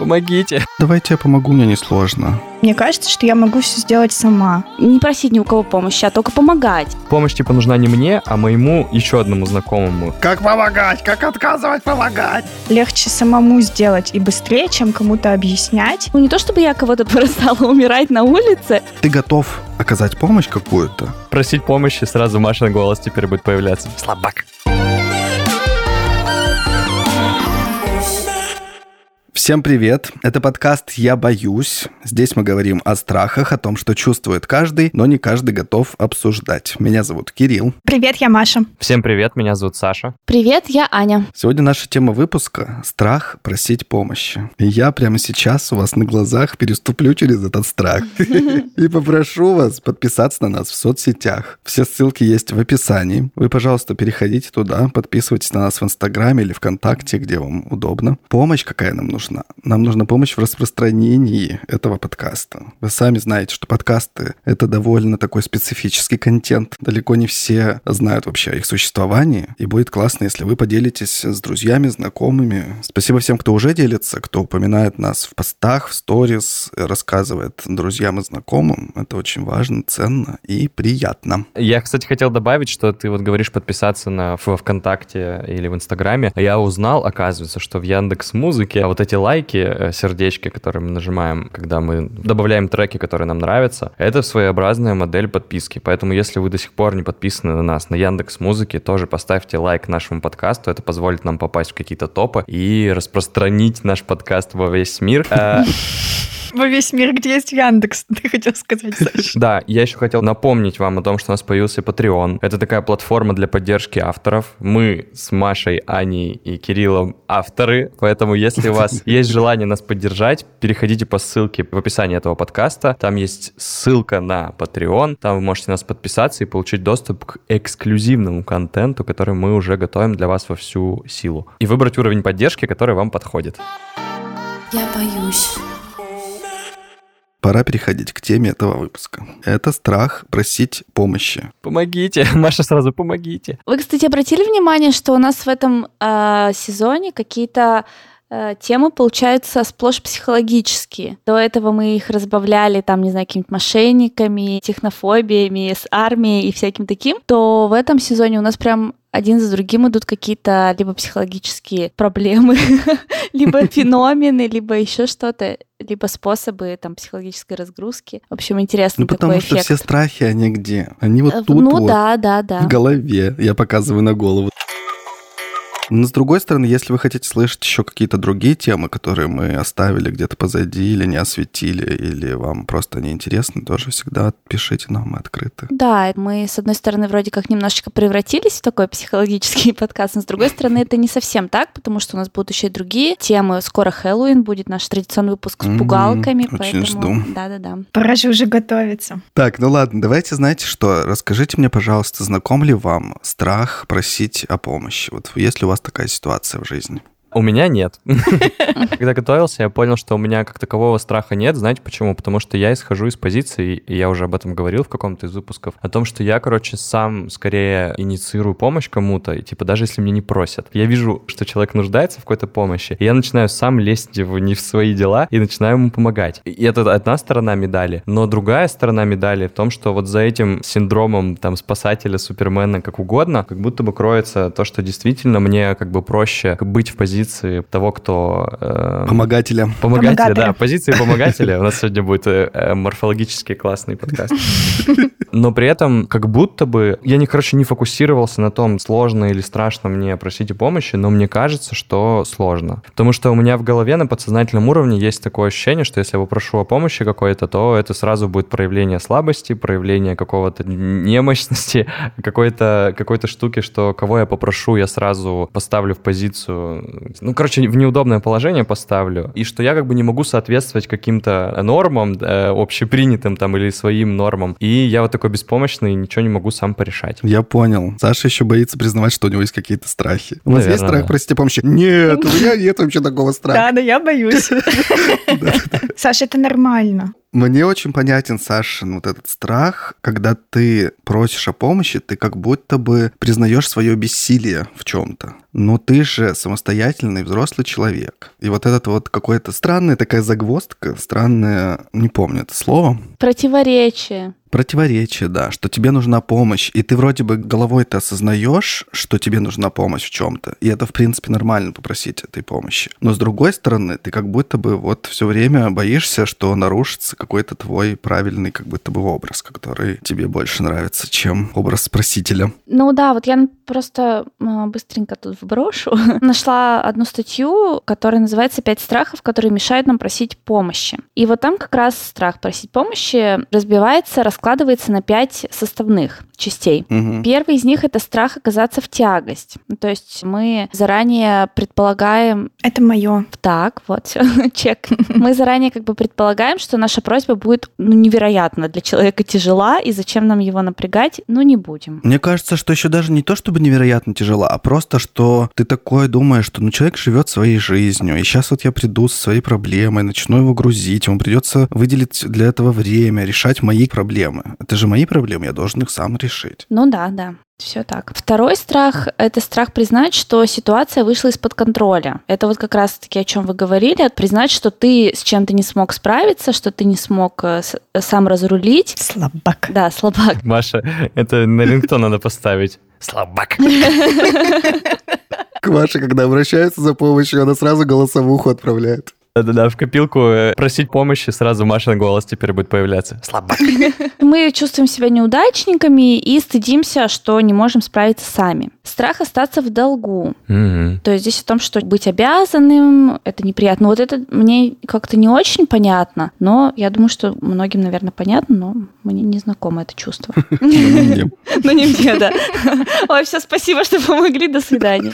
Помогите. Давайте я помогу, мне несложно. Мне кажется, что я могу все сделать сама. Не просить ни у кого помощи, а только помогать. Помощь типа нужна не мне, а моему еще одному знакомому. Как помогать? Как отказывать помогать? Легче самому сделать и быстрее, чем кому-то объяснять. Ну, не то чтобы я кого-то стала умирать на улице. Ты готов оказать помощь какую-то? Просить помощи, сразу Машин голос теперь будет появляться. Слабак. Всем привет! Это подкаст «Я боюсь». Здесь мы говорим о страхах, о том, что чувствует каждый, но не каждый готов обсуждать. Меня зовут Кирилл. Привет, я Маша. Всем привет, меня зовут Саша. Привет, я Аня. Сегодня наша тема выпуска – страх просить помощи. И я прямо сейчас у вас на глазах переступлю через этот страх и попрошу вас подписаться на нас в соцсетях. Все ссылки есть в описании. Вы, пожалуйста, переходите туда, подписывайтесь на нас в Инстаграме или ВКонтакте, где вам удобно. Помощь какая нам нужна? Нужна? Нам нужна помощь в распространении этого подкаста. Вы сами знаете, что подкасты — это довольно такой специфический контент. Далеко не все знают вообще о их существовании. И будет классно, если вы поделитесь с друзьями, знакомыми. Спасибо всем, кто уже делится, кто упоминает нас в постах, в сторис, рассказывает друзьям и знакомым. Это очень важно, ценно и приятно. Я, кстати, хотел добавить, что ты вот говоришь подписаться на ВКонтакте или в Инстаграме. Я узнал, оказывается, что в Яндекс Музыке вот эти лайки, э, сердечки, которые мы нажимаем, когда мы добавляем треки, которые нам нравятся, это своеобразная модель подписки. Поэтому, если вы до сих пор не подписаны на нас на Яндекс Музыке, тоже поставьте лайк нашему подкасту. Это позволит нам попасть в какие-то топы и распространить наш подкаст во весь мир. Во весь мир, где есть Яндекс, ты хотел сказать, Саша. Да, я еще хотел напомнить вам о том, что у нас появился Patreon. Это такая платформа для поддержки авторов. Мы с Машей, Аней и Кириллом авторы, поэтому если у вас есть желание нас поддержать, переходите по ссылке в описании этого подкаста. Там есть ссылка на Patreon, там вы можете нас подписаться и получить доступ к эксклюзивному контенту, который мы уже готовим для вас во всю силу. И выбрать уровень поддержки, который вам подходит. Я боюсь. Пора переходить к теме этого выпуска. Это страх просить помощи. Помогите, Маша сразу помогите. Вы, кстати, обратили внимание, что у нас в этом э, сезоне какие-то э, темы получаются сплошь психологические. До этого мы их разбавляли, там, не знаю, какими-то мошенниками, технофобиями, с армией и всяким таким, то в этом сезоне у нас прям один за другим идут какие-то либо психологические проблемы, либо феномены, либо еще что-то, либо способы там психологической разгрузки. В общем, интересно Ну, потому такой что эффект. все страхи, они где? Они вот Э, тут ну вот, да, да, да. в голове. Я показываю на голову. Но с другой стороны, если вы хотите слышать еще какие-то другие темы, которые мы оставили где-то позади или не осветили, или вам просто неинтересны, тоже всегда пишите нам, мы открыты. Да, мы, с одной стороны, вроде как немножечко превратились в такой психологический подкаст, но с другой стороны, это не совсем так, потому что у нас будут еще и другие темы. Скоро Хэллоуин будет наш традиционный выпуск с пугалками, очень жду. Да-да-да. Пора же уже готовиться. Так, ну ладно, давайте, знаете что, расскажите мне, пожалуйста, знаком ли вам страх просить о помощи? Вот есть ли у вас такая ситуация в жизни? У меня нет. Когда готовился, я понял, что у меня как такового страха нет. Знаете почему? Потому что я исхожу из позиции, и я уже об этом говорил в каком-то из выпусков, о том, что я, короче, сам скорее инициирую помощь кому-то, и типа даже если мне не просят. Я вижу, что человек нуждается в какой-то помощи, и я начинаю сам лезть в, не в свои дела и начинаю ему помогать. И это одна сторона медали. Но другая сторона медали в том, что вот за этим синдромом там спасателя, супермена, как угодно, как будто бы кроется то, что действительно мне как бы проще быть в позиции того, кто... э, Помогателя. Помогателя, Помогателя. да, позиции помогателя. У нас сегодня будет э, э, морфологически классный подкаст. Но при этом как будто бы я, не, короче, не фокусировался на том, сложно или страшно мне просить о помощи, но мне кажется, что сложно. Потому что у меня в голове на подсознательном уровне есть такое ощущение, что если я попрошу о помощи какой-то, то это сразу будет проявление слабости, проявление какого-то немощности, какой-то какой штуки, что кого я попрошу, я сразу поставлю в позицию, ну, короче, в неудобное положение поставлю, и что я как бы не могу соответствовать каким-то нормам э, общепринятым там или своим нормам, и я вот такой беспомощный, ничего не могу сам порешать. Я понял. Саша еще боится признавать, что у него есть какие-то страхи. У вас есть страх да. просить помощи? Нет, у меня нет вообще такого страха. Да, да, я боюсь. Саша, это нормально. Мне очень понятен, Сашин, вот этот страх, когда ты просишь о помощи, ты как будто бы признаешь свое бессилие в чем-то. Но ты же самостоятельный взрослый человек. И вот этот вот какой-то странная такая загвоздка, странная, не помню это слово. Противоречие. Противоречие, да, что тебе нужна помощь, и ты вроде бы головой ты осознаешь, что тебе нужна помощь в чем-то, и это в принципе нормально попросить этой помощи. Но с другой стороны, ты как будто бы вот все время боишься, что нарушится какой-то твой правильный как будто бы образ, который тебе больше нравится, чем образ просителя. Ну да, вот я просто а, быстренько тут вброшу. Нашла одну статью, которая называется «Пять страхов, которые мешают нам просить помощи». И вот там как раз страх просить помощи разбивается, раскладывается на пять составных частей. Мгм. Первый из них это страх оказаться в тягость. Ну, То есть мы заранее предполагаем, Это мое. так, вот, всё, чек. Мы заранее как бы предполагаем, что наша просьба будет ну, невероятно для человека тяжела, и зачем нам его напрягать, ну не будем. Мне кажется, что еще даже не то, чтобы невероятно тяжело, а просто, что ты такое думаешь, что ну, человек живет своей жизнью, и сейчас вот я приду со своей проблемой, начну его грузить, ему придется выделить для этого время, решать мои проблемы. Это же мои проблемы, я должен их сам решить. Ну да, да. Все так. Второй страх – это страх признать, что ситуация вышла из-под контроля. Это вот как раз-таки о чем вы говорили. Признать, что ты с чем-то не смог справиться, что ты не смог э, с- сам разрулить. Слабак. Да, слабак. Маша, это на рингтон надо поставить. Слабак. К Маше, когда обращаются за помощью, она сразу голосовуху отправляет. Да-да-да, в копилку э, просить помощи, сразу Машин голос теперь будет появляться. Слабак. Мы чувствуем себя неудачниками и стыдимся, что не можем справиться сами. Страх остаться в долгу. Мгм. То есть здесь о том, что быть обязанным, это неприятно. Вот это мне как-то не очень понятно, но я думаю, что многим, наверное, понятно, но мне не знакомо это чувство. Ну, не мне, да. Ой, все, спасибо, что помогли, до свидания.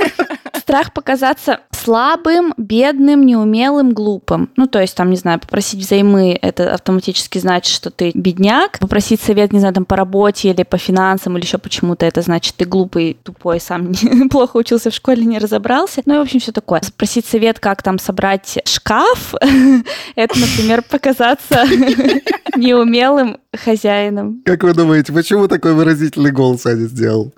Страх показаться слабым, бедным, неумелым, глупым. Ну, то есть, там, не знаю, попросить взаймы, это автоматически значит, что ты бедняк. Попросить совет, не знаю, там, по работе или по финансам или еще почему-то, это значит, ты глупый, тупой, сам не- плохо учился в школе, не разобрался. Ну, и, в общем, все такое. Спросить совет, как там собрать шкаф, это, например, показаться неумелым хозяином. Как вы думаете, почему такой выразительный голос Аня сделал?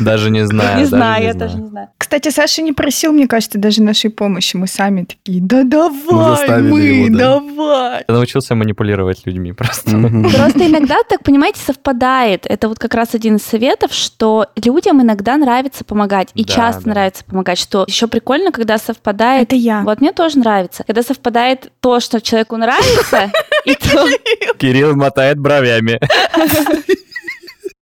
Даже не знаю. Не знаю, я даже не знаю. Кстати, Саша не просил, мне кажется, даже нашей помощи. Мы сами такие, да давай, заставили мы, его, да. давай. Я научился манипулировать людьми просто. Просто иногда так, понимаете, совпадает. Это вот как раз один из советов, что людям иногда нравится помогать. И Да, часто да. нравится помогать. Что еще прикольно, когда совпадает... Это я. Вот мне тоже нравится. Когда совпадает то, что человеку нравится, и то... Кирилл мотает бровями.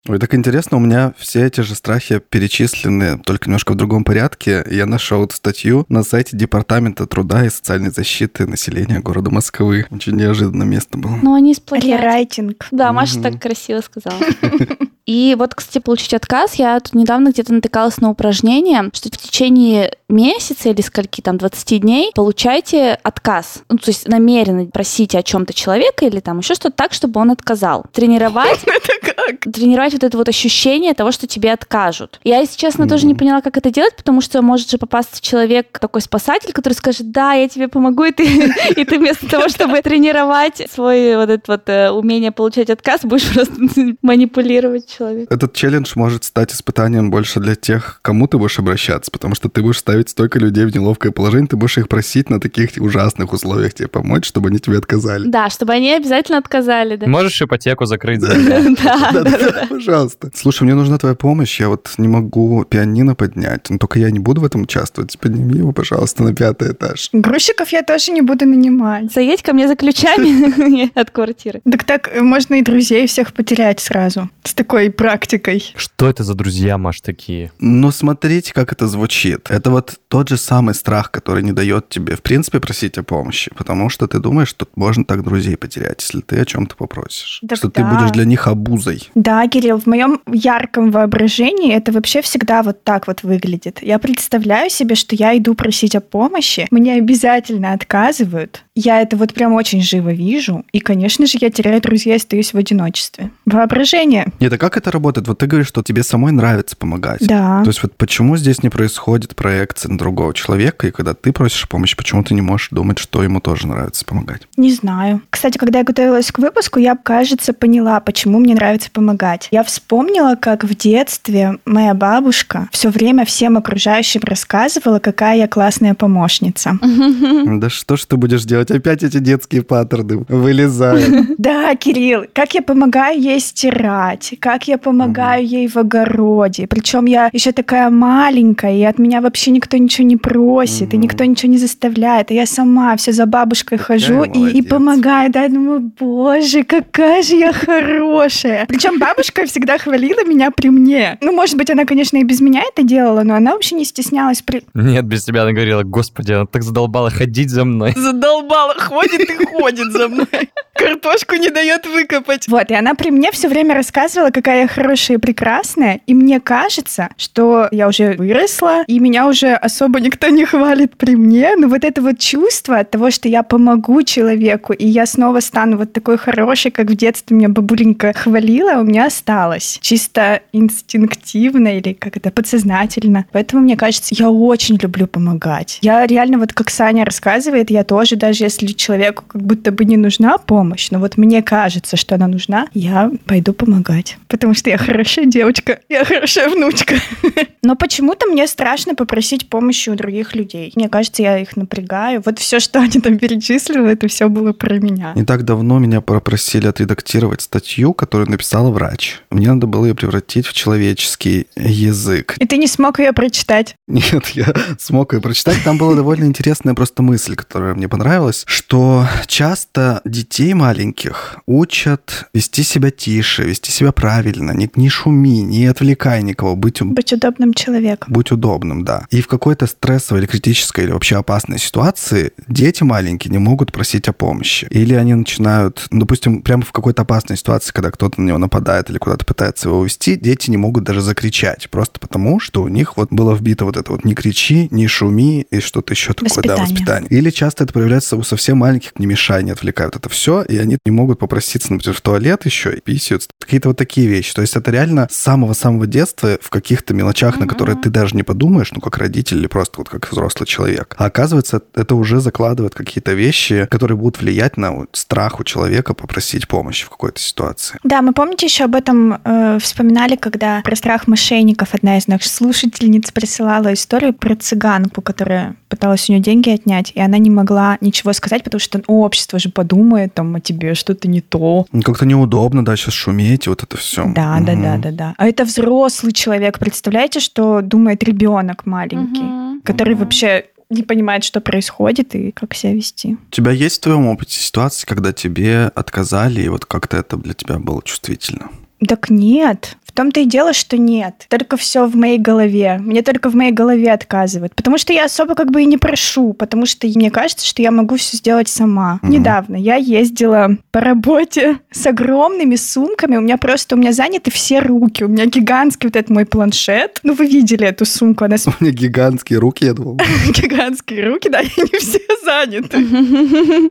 Ой, так интересно, у меня все эти же страхи перечислены, только немножко в другом порядке. Я нашел эту статью на сайте Департамента труда и социальной защиты населения города Москвы. Очень неожиданное место было. Ну, они сплотят. Рерайтинг. Да, Маша так красиво сказала. И вот, кстати, получить отказ, я тут недавно где-то натыкалась на упражнение, что в течение месяца или скольки там 20 дней получайте отказ. Ну, то есть намеренно просите о чем-то человека или там еще что-то так, чтобы он отказал. Тренировать Это тренировать вот это вот ощущение того, что тебе откажут. Я, если честно, тоже не поняла, как это делать, потому что может же попасться человек, такой спасатель, который скажет, да, я тебе помогу, и ты, и ты вместо того, чтобы тренировать свое вот это вот э, умение получать отказ, будешь просто манипулировать человеком. Этот челлендж может стать испытанием больше для тех, кому ты будешь обращаться, потому что ты будешь ставить столько людей в неловкое положение, ты будешь их просить на таких ужасных условиях тебе помочь, чтобы они тебе отказали. Да, чтобы они обязательно отказали, да. Можешь ипотеку закрыть за? Да, да, Да-да-да, пожалуйста. Слушай, мне нужна твоя помощь, я вот не могу пианино поднять, но только я не буду в этом участвовать. Подними его, пожалуйста, на пятый этаж. Грузчиков я тоже не буду нанимать. Заедь ко мне за ключами от квартиры. Так так э, можно и друзей всех потерять сразу. С такой практикой. Что это за друзья, Маш, такие? Но смотрите, как это звучит. Это вот тот же самый страх, который не дает тебе, в принципе, просить о помощи. Потому что ты думаешь, что можно так друзей потерять, если ты о чем-то попросишь. Так что ты да. будешь для них обузой. Да, Кирилл, в моем ярком воображении это вообще всегда вот так вот выглядит. Я представляю себе, что я иду просить о помощи, мне обязательно отказывают. Я это вот прям очень живо вижу. И, конечно же, я теряю друзья и остаюсь в одиночестве. Воображение. Нет, а как это работает? Вот ты говоришь, что тебе самой нравится помогать. Да. То есть вот почему здесь не происходит проекция на другого человека, и когда ты просишь помощи, почему ты не можешь думать, что ему тоже нравится помогать? Не знаю. Кстати, когда я готовилась к выпуску, я, кажется, поняла, почему мне нравится помогать. Я вспомнила, как в детстве моя бабушка все время всем окружающим рассказывала, какая я классная помощница. Да что ж ты будешь делать? Опять эти детские паттерны вылезают. Да, Кирилл, как я помогаю ей стирать, как я помогаю ей в огороде. Причем я еще такая маленькая, и от меня вообще никто ничего не просит, и никто ничего не заставляет. И я сама все за бабушкой хожу и, помогаю. Да, я думаю, боже, какая же я хорошая. Причем бабушка всегда хвалила меня при мне. Ну, может быть, она, конечно, и без меня это делала, но она вообще не стеснялась при... Нет, без тебя она говорила, господи, она так задолбала ходить за мной. Задолбала, ходит и ходит за мной. Картошку не дает выкопать. Вот, и она при мне все время рассказывала, какая я хорошая и прекрасная. И мне кажется, что я уже выросла, и меня уже особо никто не хвалит при мне. Но вот это вот чувство того, что я помогу человеку, и я снова стану вот такой хорошей, как в детстве меня бабуленька хвалила, у меня осталось. Чисто инстинктивно или как это, подсознательно. Поэтому, мне кажется, я очень люблю помогать. Я реально, вот как Саня рассказывает, я тоже, даже если человеку как будто бы не нужна помощь, но вот мне кажется, что она нужна, я пойду помогать. Потому что я хорошая девочка, я хорошая внучка. Но почему-то мне страшно попросить помощи у других людей. Мне кажется, я их напрягаю. Вот все, что они там перечислили, это все было про меня. Не так давно меня попросили отредактировать статью, которую написала врач. Мне надо было ее превратить в человеческий язык. И ты не смог ее прочитать. Нет, я смог ее прочитать. Там была довольно интересная просто мысль, которая мне понравилась, что часто детей маленьких учат вести себя тише, вести себя правильно, не, не шуми, не отвлекай никого, быть, Быть удобным человеком. будь удобным, да. И в какой-то стрессовой или критической или вообще опасной ситуации дети маленькие не могут просить о помощи. Или они начинают, ну, допустим, прямо в какой-то опасной ситуации, когда кто-то на него нападает или куда-то пытается его увести, дети не могут даже закричать, просто потому, что у них вот было вбито вот это вот «не кричи, не шуми» и что-то еще такое, да, Воспитание. воспитание. Или часто это проявляется у совсем маленьких, не мешай, не отвлекай вот это все, и они не могут попроситься, например, в туалет еще и писают. Какие-то вот такие вещи. То есть это реально с самого-самого детства в каких-то мелочах, на которые ты даже не подумаешь, ну, как родитель или просто вот как взрослый человек. А оказывается, это уже закладывает какие-то вещи, которые будут влиять на вот страх у человека попросить помощи в какой-то ситуации. Да, мы помните еще об этом э, вспоминали, когда про страх мошенников одна из наших слушательниц присылала историю про цыганку, которая пыталась у нее деньги отнять, и она не могла ничего сказать, потому что ну, общество же подумает там о тебе что-то не то. Как-то неудобно, да, сейчас шуметь, и вот это все. Да, да, да, да, да. А это взрослый человек. Представляете, что думает ребенок маленький, Мгм. который Мгм. вообще не понимает, что происходит и как себя вести. У тебя есть в твоем опыте ситуации, когда тебе отказали, и вот как-то это для тебя было чувствительно? Так нет. В том-то и дело, что нет. Только все в моей голове. Мне только в моей голове отказывают. Потому что я особо как бы и не прошу. Потому что мне кажется, что я могу все сделать сама. Мгм. Недавно я ездила по работе с огромными сумками. У меня просто, у меня заняты все руки. У меня гигантский вот этот мой планшет. Ну, вы видели эту сумку. Она У меня гигантские руки, я думал. гигантские руки, да, и не все заняты.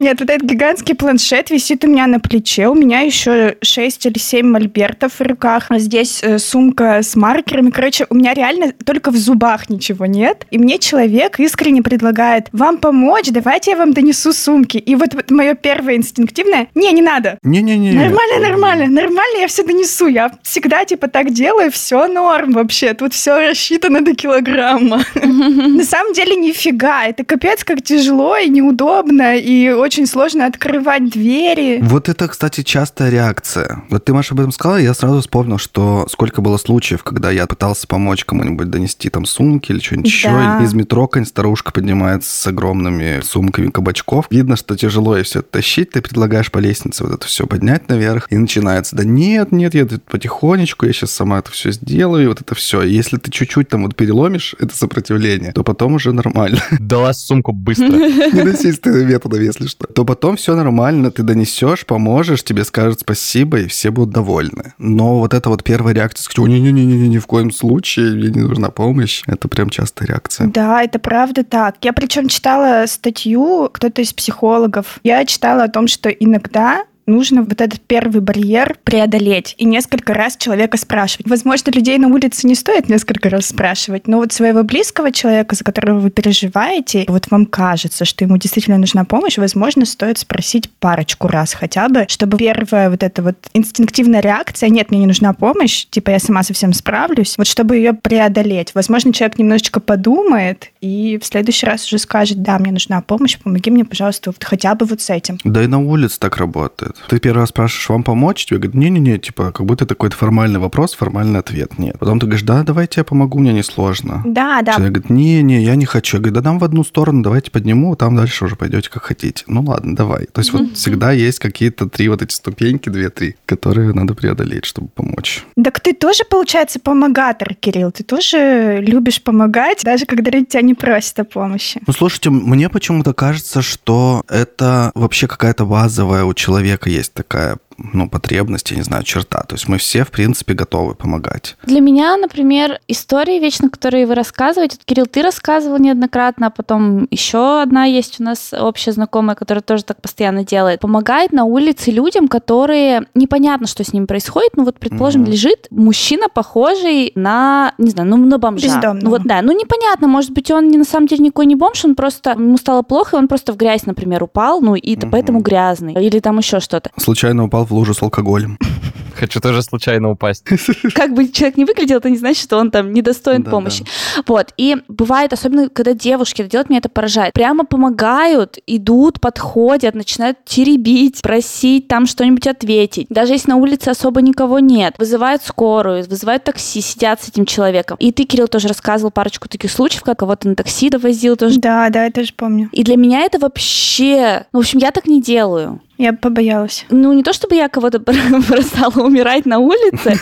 Нет, вот этот гигантский планшет висит у меня на плече. У меня еще 6 или 7 мольбертов в руках. А Здесь э, сумка с маркерами. Короче, у меня реально только в зубах ничего нет. И мне человек искренне предлагает вам помочь, давайте я вам донесу сумки. И вот, вот мое первое инстинктивное, не, не надо. Не-не-не. Нормально, нормально, нормально, я все донесу. Я всегда типа так делаю, все норм вообще. Тут все рассчитано до килограмма. На самом деле нифига. Это капец как тяжело и неудобно, и очень сложно открывать двери. Вот это, кстати, частая реакция. Вот ты, Маша, об этом сказала, и я сразу вспомнил, что сколько было случаев, когда я пытался помочь кому-нибудь донести там сумки или что-нибудь еще. Да. и Из метро какая-нибудь старушка поднимается с огромными сумками кабачков. Видно, что тяжело ей все это тащить. Ты предлагаешь по лестнице вот это все поднять наверх. И начинается, да нет, нет, я потихонечку, я сейчас сама это все сделаю, и вот это все. И если ты чуть-чуть там вот переломишь это сопротивление, то потом уже нормально. Дала сумку быстро. Ненасильственным методом, если что. То потом все нормально, ты донесешь, поможешь, тебе скажут спасибо, и все будут довольны. Но вот это вот первая реакция, сказать, не-не-не, ни в коем случае, мне не нужна помощь, это прям частая реакция. Да, это правда так. Я причем читала статью, кто-то из психологов, я читала о том, что иногда нужно вот этот первый барьер преодолеть и несколько раз человека спрашивать. Возможно, людей на улице не стоит несколько раз спрашивать, но вот своего близкого человека, за которого вы переживаете, вот вам кажется, что ему действительно нужна помощь, возможно, стоит спросить парочку раз хотя бы, чтобы первая вот эта вот инстинктивная реакция, нет, мне не нужна помощь, типа я сама совсем справлюсь, вот чтобы ее преодолеть. Возможно, человек немножечко подумает и в следующий раз уже скажет, да, мне нужна помощь, помоги мне, пожалуйста, вот хотя бы вот с этим. Да и на улице так работает. Ты первый раз спрашиваешь, вам помочь? Тебе говорят, не-не-не, типа, как будто такой формальный вопрос, формальный ответ. Нет. Потом ты говоришь, да, давайте я помогу, мне несложно. Да, да. Человек говорит, не-не, я не хочу. Я говорю, да дам в одну сторону, давайте подниму, там дальше уже пойдете как хотите. Ну ладно, давай. То есть вот всегда есть какие-то три вот эти ступеньки, две-три, которые надо преодолеть, чтобы помочь. Так ты тоже, получается, помогатор, Кирилл. Ты тоже любишь помогать, даже когда тебя не просят о помощи. Ну, слушайте, мне почему-то кажется, что это вообще какая-то базовая у человека есть такая ну, потребность, я не знаю, черта. То есть мы все, в принципе, готовы помогать. Для меня, например, истории вечно, которые вы рассказываете, вот, Кирилл, ты рассказывал неоднократно, а потом еще одна есть у нас общая знакомая, которая тоже так постоянно делает. Помогает на улице людям, которые непонятно, что с ними происходит. Ну вот, предположим, mm-hmm. лежит мужчина, похожий на, не знаю, ну на бомжа. Бездомного. Ну вот, да, ну непонятно, может быть, он не на самом деле никакой не бомж, он просто, ему стало плохо, и он просто в грязь, например, упал, ну и mm-hmm. поэтому грязный. Или там еще что-то. Случайно упал в лужу с алкоголем. Хочу тоже случайно упасть. Как бы человек не выглядел, это не значит, что он там недостоин да, помощи. Да. Вот. И бывает, особенно когда девушки это делают, меня это поражает. Прямо помогают, идут, подходят, начинают теребить, просить там что-нибудь ответить. Даже если на улице особо никого нет. Вызывают скорую, вызывают такси, сидят с этим человеком. И ты, Кирилл, тоже рассказывал парочку таких случаев, как кого-то на такси довозил тоже. Да, да, я тоже помню. И для меня это вообще... Ну, в общем, я так не делаю. Я побоялась. Ну, не то чтобы я кого-то бросала умирать на улице,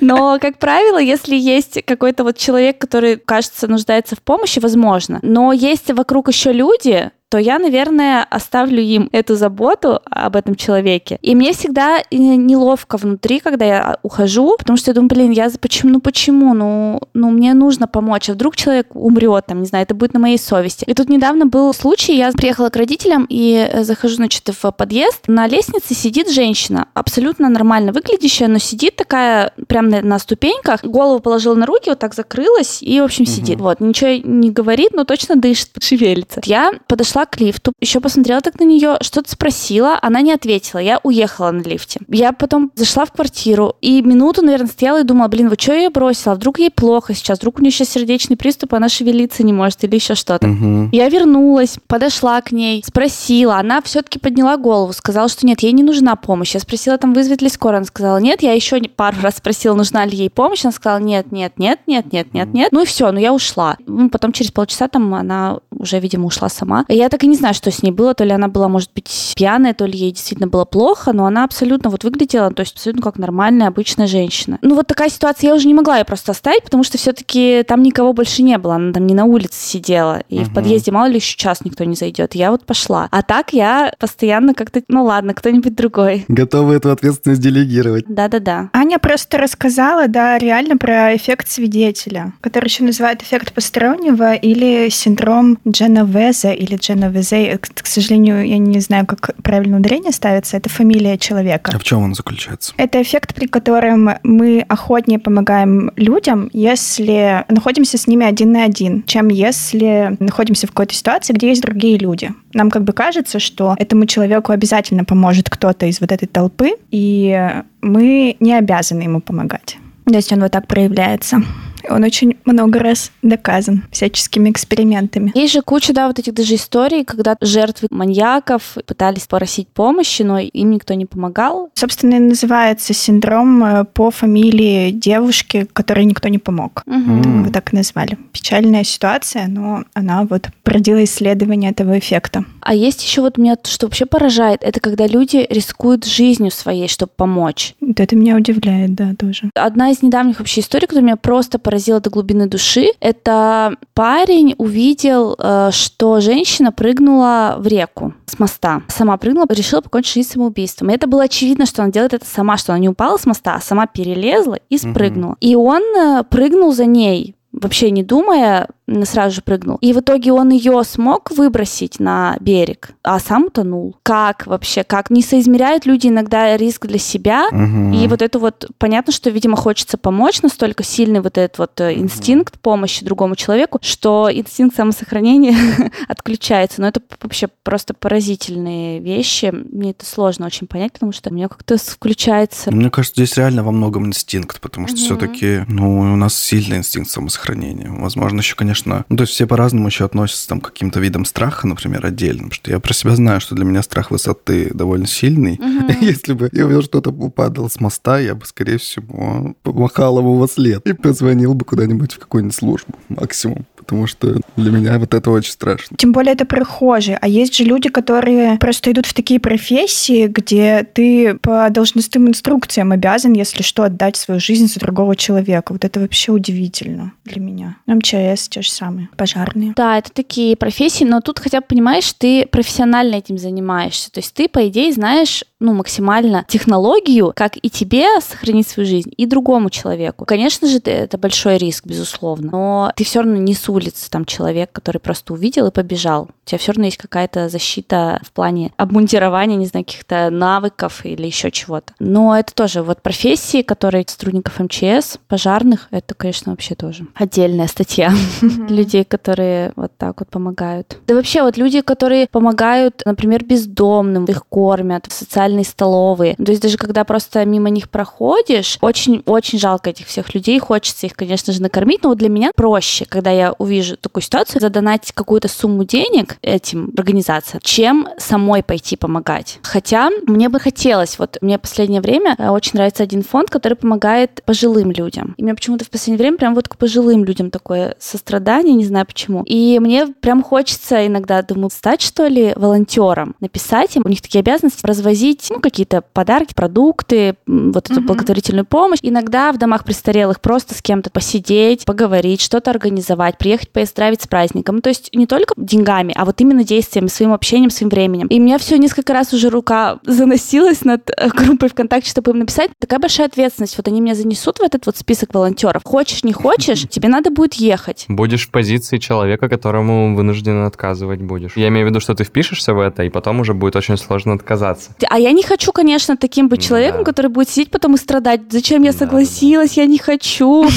но, как правило, если есть какой-то вот человек, который, кажется, нуждается в помощи, возможно. Но есть вокруг еще люди, то я, наверное, оставлю им эту заботу об этом человеке. И мне всегда неловко внутри, когда я ухожу, потому что я думаю, блин, я почему, ну почему, ну, ну мне нужно помочь, а вдруг человек умрет, там, не знаю, это будет на моей совести. И тут недавно был случай, я приехала к родителям и э, захожу, значит, в подъезд, на лестнице сидит женщина, абсолютно нормально выглядящая, но сидит такая прям на, на ступеньках, голову положила на руки, вот так закрылась и, в общем, угу. сидит. Вот, ничего не говорит, но точно дышит, шевелится. Я подошла подошла к лифту, еще посмотрела так на нее, что-то спросила, она не ответила, я уехала на лифте. Я потом зашла в квартиру и минуту, наверное, стояла и думала, блин, вот что я ее бросила, вдруг ей плохо сейчас, вдруг у нее сейчас сердечный приступ, она шевелиться не может или еще что-то. Угу. Я вернулась, подошла к ней, спросила, она все-таки подняла голову, сказала, что нет, ей не нужна помощь. Я спросила, там вызвать ли скоро, она сказала, нет, я еще пару раз спросила, нужна ли ей помощь, она сказала, нет, нет, нет, нет, нет, нет, нет. Ну и все, ну я ушла. Ну, потом через полчаса там она уже, видимо, ушла сама. Я я так и не знаю, что с ней было. То ли она была, может быть, пьяная, то ли ей действительно было плохо, но она абсолютно вот выглядела, то есть абсолютно как нормальная, обычная женщина. Ну вот такая ситуация, я уже не могла ее просто оставить, потому что все-таки там никого больше не было. Она там не на улице сидела. И угу. в подъезде мало ли еще час никто не зайдет. Я вот пошла. А так я постоянно как-то, ну ладно, кто-нибудь другой. Готова эту ответственность делегировать. Да-да-да. Аня просто рассказала, да, реально про эффект свидетеля, который еще называют эффект постороннего или синдром Дженовеза или Дженовеза Везе, к сожалению, я не знаю, как правильно ударение ставится, это фамилия человека. А в чем он заключается? Это эффект, при котором мы охотнее помогаем людям, если находимся с ними один на один, чем если находимся в какой-то ситуации, где есть другие люди. Нам как бы кажется, что этому человеку обязательно поможет кто-то из вот этой толпы, и мы не обязаны ему помогать. То есть он вот так проявляется. Он очень много раз доказан всяческими экспериментами. Есть же куча, да, вот этих даже историй, когда жертвы маньяков пытались попросить помощи, но им никто не помогал. Собственно, и называется синдром э, по фамилии девушки, которой никто не помог. Угу. Вот так и назвали. Печальная ситуация, но она вот породила исследование этого эффекта. А есть еще вот меня, что вообще поражает, это когда люди рискуют жизнью своей, чтобы помочь. Вот это меня удивляет, да, тоже. Одна из недавних вообще историй, которая меня просто поразило до глубины души. Это парень увидел, э, что женщина прыгнула в реку с моста. Сама прыгнула, решила покончить жизнь самоубийством. И это было очевидно, что она делает это сама, что она не упала с моста, а сама перелезла и спрыгнула. Угу. И он э, прыгнул за ней вообще не думая, сразу же прыгнул. И в итоге он ее смог выбросить на берег, а сам утонул. Как вообще? Как не соизмеряют люди иногда риск для себя? Угу. И вот это вот понятно, что, видимо, хочется помочь, настолько сильный вот этот вот э, инстинкт помощи другому человеку, что инстинкт самосохранения отключается. Но это вообще просто поразительные вещи. Мне это сложно очень понять, потому что у меня как-то включается. Мне кажется, здесь реально во многом инстинкт, потому что угу. все-таки, ну, у нас сильный инстинкт самосохранения. Возможно, еще, конечно, конечно. Ну, то есть все по-разному еще относятся там, к каким-то видам страха, например, отдельно. Потому что я про себя знаю, что для меня страх высоты довольно сильный. Угу. Если бы я увидел, что-то упадал с моста, я бы, скорее всего, помахал ему во след и позвонил бы куда-нибудь в какую-нибудь службу максимум потому что для меня вот это очень страшно. Тем более это прохожие. А есть же люди, которые просто идут в такие профессии, где ты по должностным инструкциям обязан, если что, отдать свою жизнь за другого человека. Вот это вообще удивительно для меня. МЧС те же самые, пожарные. Да, это такие профессии, но тут хотя бы понимаешь, ты профессионально этим занимаешься. То есть ты, по идее, знаешь ну, максимально технологию, как и тебе сохранить свою жизнь, и другому человеку. Конечно же, это большой риск, безусловно, но ты все равно не с улицы там человек, который просто увидел и побежал. У тебя все равно есть какая-то защита в плане обмундирования, не знаю, каких-то навыков или еще чего-то. Но это тоже вот профессии, которые сотрудников МЧС, пожарных, это, конечно, вообще тоже отдельная статья людей, которые вот так вот помогают. Да вообще вот люди, которые помогают, например, бездомным, их кормят в социальные столовые. То есть даже когда просто мимо них проходишь, очень-очень жалко этих всех людей, хочется их, конечно же, накормить, но вот для меня проще, когда я увижу такую ситуацию, задонатить какую-то сумму денег этим организациям, чем самой пойти помогать. Хотя мне бы хотелось, вот мне в последнее время э, очень нравится один фонд, который помогает пожилым людям. И мне почему-то в последнее время прям вот к пожилым людям такое сострадание, не знаю почему. И мне прям хочется иногда, думаю, стать, что ли, волонтером, написать им, у них такие обязанности, развозить купить ну, какие-то подарки, продукты, вот эту mm-hmm. благотворительную помощь. Иногда в домах престарелых просто с кем-то посидеть, поговорить, что-то организовать, приехать поздравить с праздником. Ну, то есть не только деньгами, а вот именно действиями, своим общением, своим временем. И у меня все несколько раз уже рука заносилась над э, группой ВКонтакте, чтобы им написать. Такая большая ответственность. Вот они меня занесут в этот вот список волонтеров. Хочешь, не хочешь, тебе надо будет ехать. Будешь в позиции человека, которому вынужден отказывать будешь. Я имею в виду, что ты впишешься в это, и потом уже будет очень сложно отказаться. А я не хочу, конечно, таким быть человеком, да. который будет сидеть потом и страдать. Зачем я согласилась? Да, да. Я не хочу.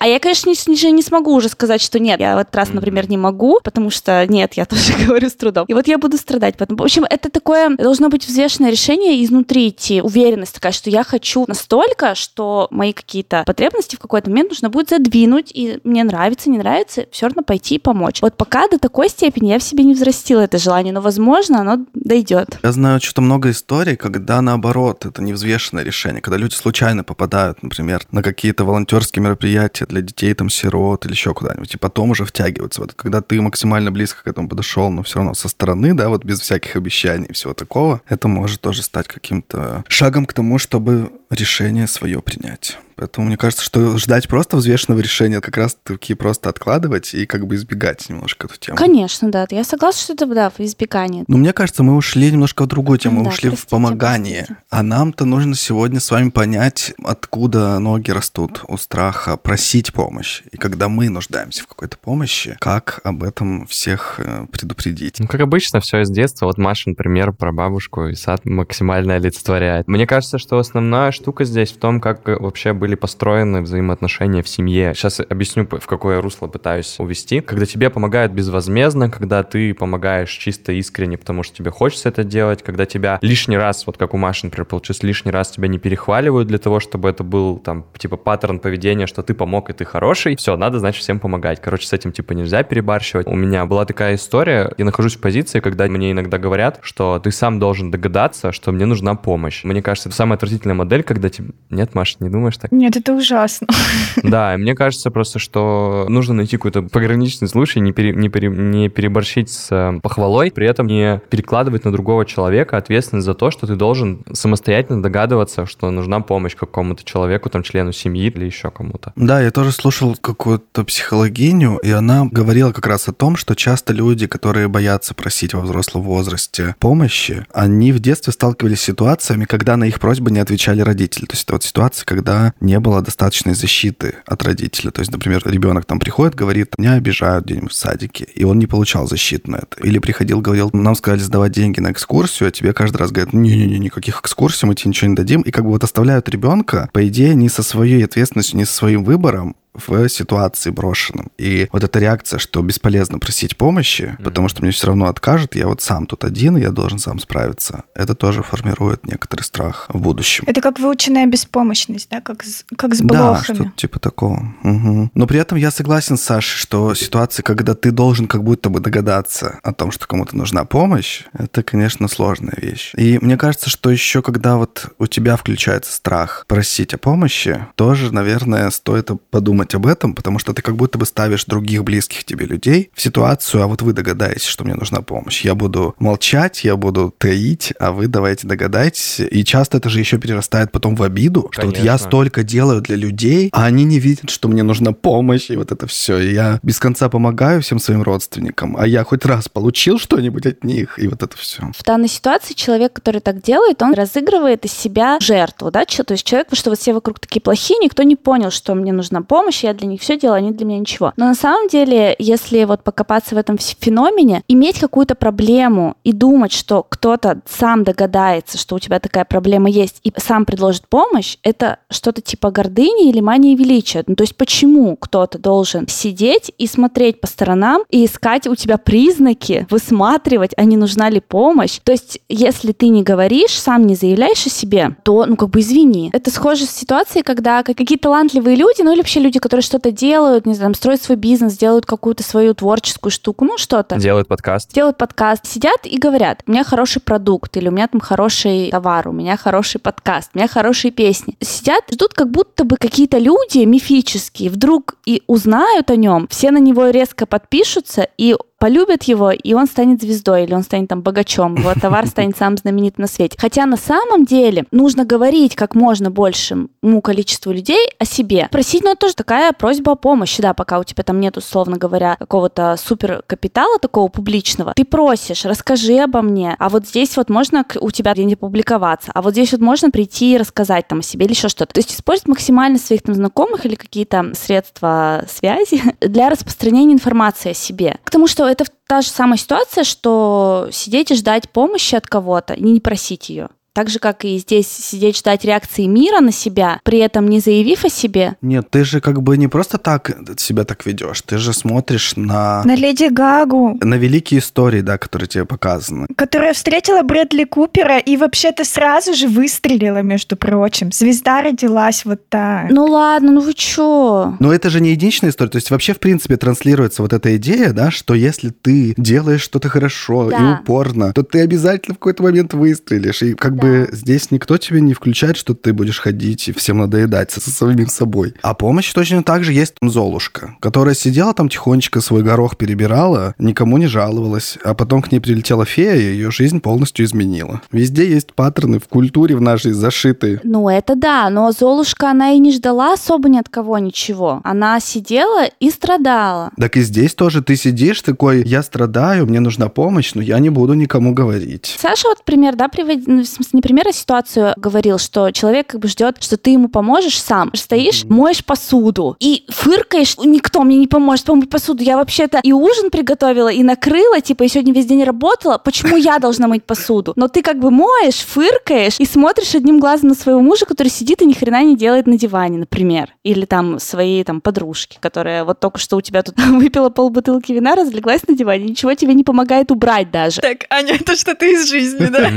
А я, конечно, не, не смогу уже сказать, что нет. Я вот раз, например, не могу, потому что нет, я тоже говорю с трудом. И вот я буду страдать потом. В общем, это такое должно быть взвешенное решение изнутри идти. Уверенность такая, что я хочу настолько, что мои какие-то потребности в какой-то момент нужно будет задвинуть, и мне нравится, не нравится, все равно пойти и помочь. Вот пока до такой степени я в себе не взрастила это желание, но, возможно, оно дойдет. Я знаю что-то много историй, когда наоборот, это невзвешенное решение, когда люди случайно попадают, например, на какие-то волонтерские мероприятия для детей, там, сирот или еще куда-нибудь, и потом уже втягиваются. Вот когда ты максимально близко к этому подошел, но все равно со стороны, да, вот без всяких обещаний и всего такого, это может тоже стать каким-то шагом к тому, чтобы решение свое принять. Поэтому мне кажется, что ждать просто взвешенного решения, как раз-таки просто откладывать и как бы избегать немножко эту тему. Конечно, да. Я согласна, что это, да, в избегание. Но мне кажется, мы ушли немножко в другую тему, мы да, ушли простите, в помогание. Простите. А нам-то нужно сегодня с вами понять, откуда ноги растут у страха просить помощь. И когда мы нуждаемся в какой-то помощи, как об этом всех э, предупредить. Ну, как обычно, все из детства. Вот Маша, например, про бабушку и сад максимально олицетворяет. Мне кажется, что основная штука здесь в том, как вообще были построены взаимоотношения в семье. Сейчас объясню, в какое русло пытаюсь увести. Когда тебе помогают безвозмездно, когда ты помогаешь чисто искренне, потому что тебе хочется это делать, когда тебя лишний раз, вот как у Маши, например, получилось, лишний раз тебя не перехваливают для того, чтобы это был там типа паттерн поведения, что ты помог и ты хороший, все, надо, значит, всем помогать. Короче, с этим типа нельзя перебарщивать. У меня была такая история, я нахожусь в позиции, когда мне иногда говорят, что ты сам должен догадаться, что мне нужна помощь. Мне кажется, это самая отвратительная модель, когда тебе... Нет, Маша, не думаешь так? Нет, это ужасно. Да, и мне кажется просто, что нужно найти какой-то пограничный случай, не, пере, не, пере, не переборщить с э, похвалой, при этом не перекладывать на другого человека ответственность за то, что ты должен самостоятельно догадываться, что нужна помощь какому-то человеку, там, члену семьи или еще кому-то. Да, я тоже слушал какую-то психологиню, и она говорила как раз о том, что часто люди, которые боятся просить во взрослом возрасте помощи, они в детстве сталкивались с ситуациями, когда на их просьбы не отвечали родители. То есть это вот ситуация, когда не было достаточной защиты от родителя. То есть, например, ребенок там приходит, говорит, меня обижают где-нибудь в садике, и он не получал защиту на это. Или приходил, говорил, нам сказали сдавать деньги на экскурсию, а тебе каждый раз говорят, не-не-не, никаких экскурсий, мы тебе ничего не дадим. И как бы вот оставляют ребенка, по идее, не со своей ответственностью, не со своим выбором, в ситуации брошенном. И вот эта реакция, что бесполезно просить помощи, mm-hmm. потому что мне все равно откажут, я вот сам тут один, я должен сам справиться, это тоже формирует некоторый страх в будущем. Это как выученная беспомощность, да, как с, как с блохами. Да, что-то типа такого. Угу. Но при этом я согласен с Сашей, что ситуация, когда ты должен как будто бы догадаться о том, что кому-то нужна помощь, это, конечно, сложная вещь. И мне кажется, что еще когда вот у тебя включается страх просить о помощи, тоже, наверное, стоит подумать думать об этом, потому что ты как будто бы ставишь других близких тебе людей в ситуацию, а вот вы догадаетесь, что мне нужна помощь. Я буду молчать, я буду таить, а вы давайте догадайтесь. И часто это же еще перерастает потом в обиду, что вот я столько делаю для людей, а они не видят, что мне нужна помощь, и вот это все. И я без конца помогаю всем своим родственникам, а я хоть раз получил что-нибудь от них, и вот это все. В данной ситуации человек, который так делает, он разыгрывает из себя жертву, да, то есть человек, что вот все вокруг такие плохие, никто не понял, что мне нужна помощь, помощь, я для них все делаю, они для меня ничего. Но на самом деле, если вот покопаться в этом феномене, иметь какую-то проблему и думать, что кто-то сам догадается, что у тебя такая проблема есть, и сам предложит помощь, это что-то типа гордыни или мании величия. Ну, то есть почему кто-то должен сидеть и смотреть по сторонам и искать у тебя признаки, высматривать, а не нужна ли помощь? То есть если ты не говоришь, сам не заявляешь о себе, то, ну, как бы извини. Это схоже с ситуацией, когда какие-то талантливые люди, ну или вообще люди, которые что-то делают, не знаю, там, строят свой бизнес, делают какую-то свою творческую штуку, ну что-то. Делают подкаст. Делают подкаст. Сидят и говорят, у меня хороший продукт, или у меня там хороший товар, у меня хороший подкаст, у меня хорошие песни. Сидят, ждут, как будто бы какие-то люди мифические вдруг и узнают о нем, все на него резко подпишутся, и полюбят его, и он станет звездой, или он станет там богачом, его товар станет самым знаменитым на свете. Хотя на самом деле нужно говорить как можно большему количеству людей о себе. Просить, ну, это тоже такая просьба о помощи, да, пока у тебя там нет, условно говоря, какого-то супер капитала такого публичного. Ты просишь, расскажи обо мне, а вот здесь вот можно у тебя где-нибудь публиковаться, а вот здесь вот можно прийти и рассказать там о себе или еще что-то. То есть использовать максимально своих там знакомых или какие-то средства связи для распространения информации о себе. К тому, что это та же самая ситуация, что сидеть и ждать помощи от кого-то и не просить ее. Так же, как и здесь сидеть ждать реакции мира на себя, при этом не заявив о себе. Нет, ты же как бы не просто так себя так ведешь, ты же смотришь на... На Леди Гагу. На великие истории, да, которые тебе показаны. Которая встретила Брэдли Купера и вообще-то сразу же выстрелила, между прочим. Звезда родилась вот так. Ну ладно, ну вы чё? Но это же не единичная история. То есть вообще, в принципе, транслируется вот эта идея, да, что если ты делаешь что-то хорошо да. и упорно, то ты обязательно в какой-то момент выстрелишь. И как да. Бы здесь никто тебе не включает, что ты будешь ходить и всем надоедать со самим собой. А помощь точно так же есть Золушка, которая сидела там тихонечко свой горох перебирала, никому не жаловалась, а потом к ней прилетела фея, и ее жизнь полностью изменила. Везде есть паттерны в культуре в нашей зашитые. Ну, это да, но Золушка, она и не ждала особо ни от кого ничего. Она сидела и страдала. Так и здесь тоже ты сидишь такой, я страдаю, мне нужна помощь, но я не буду никому говорить. Саша вот пример, да, приводит, ну, в смысле, не пример, а ситуацию говорил, что человек как бы ждет, что ты ему поможешь сам. Стоишь, моешь посуду и фыркаешь, никто мне не поможет помыть посуду. Я вообще-то и ужин приготовила, и накрыла, типа, и сегодня весь день работала. Почему я должна мыть посуду? Но ты как бы моешь, фыркаешь и смотришь одним глазом на своего мужа, который сидит и ни хрена не делает на диване, например. Или там своей там подружки, которая вот только что у тебя тут выпила полбутылки вина, разлеглась на диване, ничего тебе не помогает убрать даже. Так, Аня, это что-то из жизни, да?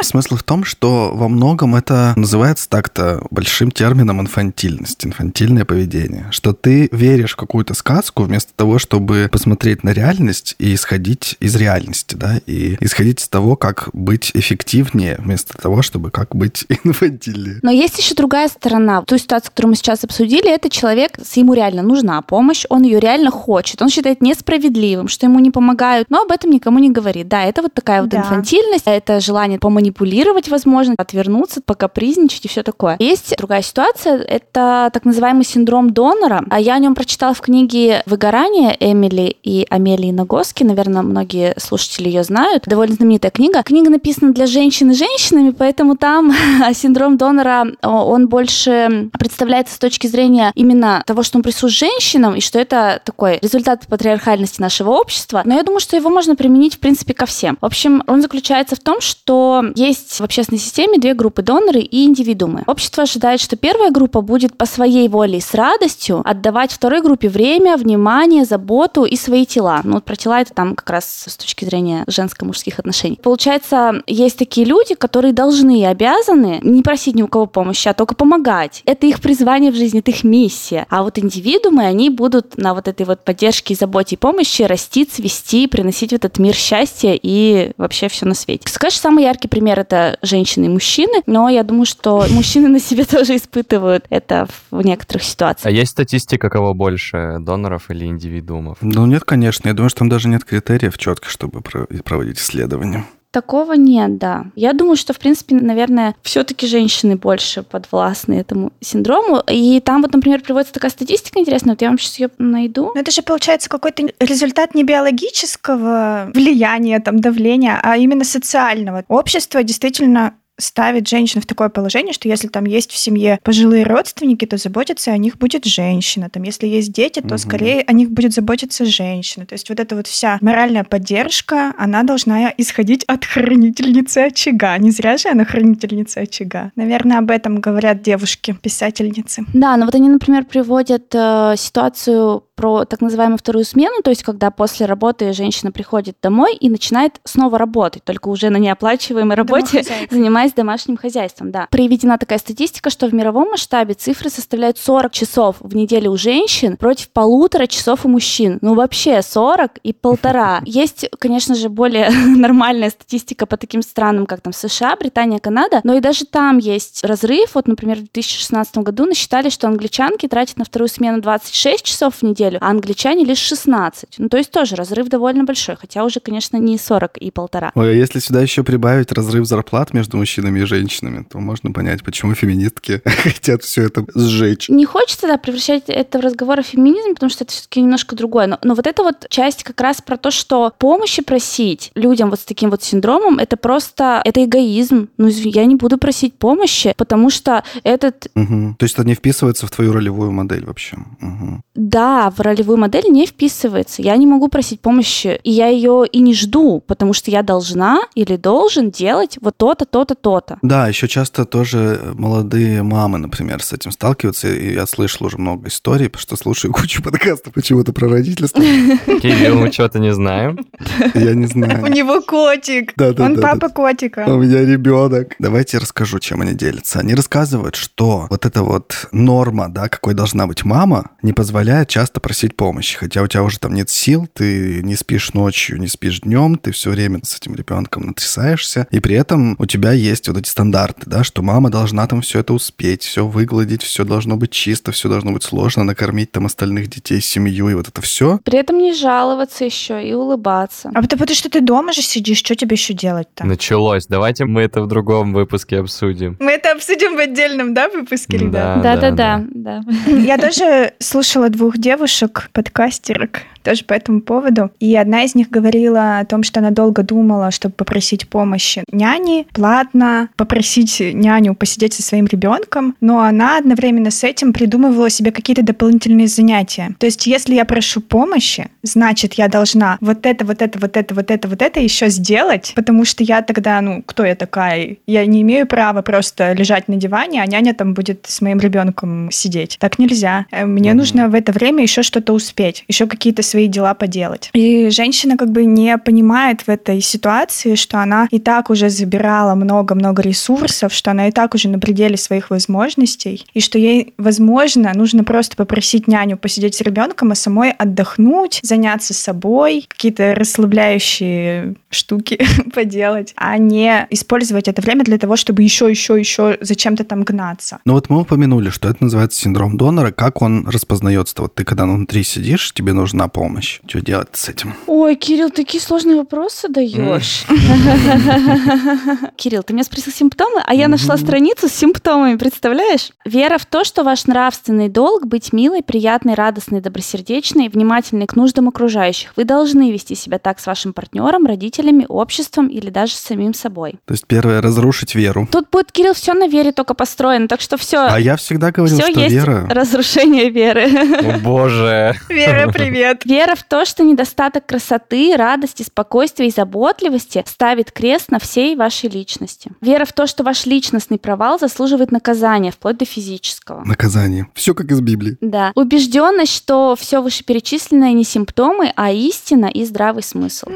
Смысл в том, что во многом это называется так-то большим термином инфантильность, инфантильное поведение. Что ты веришь в какую-то сказку вместо того, чтобы посмотреть на реальность и исходить из реальности, да, и исходить из того, как быть эффективнее, вместо того, чтобы как быть инфантильнее. Но есть еще другая сторона. Ту ситуацию, которую мы сейчас обсудили, это человек, ему реально нужна помощь, он ее реально хочет, он считает несправедливым, что ему не помогают, но об этом никому не говорит. Да, это вот такая вот да. инфантильность, это желание поманипулировать, возможно, отвернуться, покапризничать и все такое. Есть другая ситуация, это так называемый синдром донора. А я о нем прочитала в книге «Выгорание» Эмили и Амелии Нагоски. Наверное, многие слушатели ее знают. Довольно знаменитая книга. Книга написана для женщин и женщинами, поэтому там синдром донора, он больше представляется с точки зрения именно того, что он присущ женщинам, и что это такой результат патриархальности нашего общества. Но я думаю, что его можно применить, в принципе, ко всем. В общем, он заключается в том, что есть в общественной системе две группы доноры и индивидуумы. Общество ожидает, что первая группа будет по своей воле и с радостью отдавать второй группе время, внимание, заботу и свои тела. Ну вот про тела это там как раз с точки зрения женско-мужских отношений. Получается, есть такие люди, которые должны и обязаны не просить ни у кого помощи, а только помогать. Это их призвание в жизни, это их миссия. А вот индивидуумы, они будут на вот этой вот поддержке, заботе и помощи расти, цвести, приносить в этот мир счастье и вообще все на свете. Скажешь, самый яркий пример это женщины и мужчины, но я думаю, что мужчины на себе тоже испытывают это в некоторых ситуациях. А есть статистика, кого больше, доноров или индивидуумов? Ну нет, конечно. Я думаю, что там даже нет критериев четко, чтобы проводить исследования. Такого нет, да. Я думаю, что, в принципе, наверное, все-таки женщины больше подвластны этому синдрому. И там вот, например, приводится такая статистика интересная, вот я вам сейчас ее найду. Но это же, получается, какой-то результат не биологического влияния, там, давления, а именно социального. Общество действительно ставит женщину в такое положение, что если там есть в семье пожилые родственники, то заботиться о них будет женщина. Там, если есть дети, то угу. скорее о них будет заботиться женщина. То есть вот эта вот вся моральная поддержка, она должна исходить от хранительницы очага. Не зря же она хранительница очага. Наверное, об этом говорят девушки-писательницы. Да, но вот они, например, приводят э, ситуацию про так называемую вторую смену, то есть когда после работы женщина приходит домой и начинает снова работать, только уже на неоплачиваемой работе, занимаясь домашним хозяйством. Да. Приведена такая статистика, что в мировом масштабе цифры составляют 40 часов в неделю у женщин против полутора часов у мужчин. Ну вообще 40 и полтора. Есть, конечно же, более нормальная статистика по таким странам, как там США, Британия, Канада, но и даже там есть разрыв. Вот, например, в 2016 году насчитали, что англичанки тратят на вторую смену 26 часов в неделю, а англичане лишь 16. Ну, то есть тоже разрыв довольно большой, хотя уже, конечно, не 40 и полтора. Ой, а если сюда еще прибавить разрыв зарплат между мужчинами и женщинами, то можно понять, почему феминистки хотят все это сжечь. Не хочется, да, превращать это в разговор о феминизме, потому что это все-таки немножко другое. Но, но вот эта вот часть как раз про то, что помощи просить людям вот с таким вот синдромом, это просто, это эгоизм. Ну, я не буду просить помощи, потому что этот... Угу. То есть это не вписывается в твою ролевую модель вообще? Угу. Да, в ролевую модель не вписывается. Я не могу просить помощи, и я ее и не жду, потому что я должна или должен делать вот то-то, то-то, то-то. Да, еще часто тоже молодые мамы, например, с этим сталкиваются, и я слышал уже много историй, потому что слушаю кучу подкастов почему-то про родительство. Кирилл, мы что-то не знаем. Я не знаю. У него котик. Да, да, Он папа котика. У меня ребенок. Давайте расскажу, чем они делятся. Они рассказывают, что вот эта вот норма, да, какой должна быть мама, не позволяет часто просить помощи. Хотя у тебя уже там нет сил, ты не спишь ночью, не спишь днем, ты все время с этим ребенком натрясаешься. И при этом у тебя есть вот эти стандарты, да, что мама должна там все это успеть, все выгладить, все должно быть чисто, все должно быть сложно, накормить там остальных детей, семью и вот это все. При этом не жаловаться еще и улыбаться. А потому что ты дома же сидишь, что тебе еще делать-то? Началось. Давайте мы это в другом выпуске обсудим. Мы это обсудим в отдельном, да, выпуске, ребят? Да-да-да. да. Я тоже слушала двух девушек, подкастерок, тоже по этому поводу. И одна из них говорила о том, что она долго думала, чтобы попросить помощи няни платно, попросить няню посидеть со своим ребенком, но она одновременно с этим придумывала себе какие-то дополнительные занятия. То есть, если я прошу помощи, значит, я должна вот это, вот это, вот это, вот это, вот это еще сделать, потому что я тогда, ну, кто я такая? Я не имею права просто лежать на диване, а няня там будет с моим ребенком сидеть. Так нельзя. Э, мне mm-hmm. нужно в это время еще что-то успеть, еще какие-то свои дела поделать. И женщина как бы не понимает в этой ситуации, что она и так уже забирала много-много ресурсов, что она и так уже на пределе своих возможностей, и что ей, возможно, нужно просто попросить няню посидеть с ребенком, а самой отдохнуть, заняться собой, какие-то расслабляющие штуки поделать, а не использовать это время для того, чтобы еще, еще, еще зачем-то там гнаться. Ну вот мы упомянули, что это называется синдром донора. Как он распознается? Вот ты когда внутри сидишь, тебе нужна помощь. Что делать с этим? Ой, Кирилл, такие сложные вопросы даешь. Кирилл, ты меня спросил симптомы, а я нашла страницу с симптомами, представляешь? Вера в то, что ваш нравственный долг быть милой, приятной, радостной, добросердечной, внимательной к нуждам окружающих. Вы должны вести себя так с вашим партнером, родителями, обществом или даже с самим собой. То есть первое — разрушить веру. Тут будет, Кирилл, все на вере только построено, так что все. А я всегда говорил, все что есть вера... разрушение веры. О, боже. Вера, привет. Вера в то, что недостаток красоты, радости, спокойствия и заботливости ставит крест на всей вашей личности. Вера в то, что ваш личностный провал заслуживает наказания, вплоть до физического. Наказание. Все как из Библии. Да. Убежденность, что все вышеперечисленное не симптомы, а истина и здравый смысл.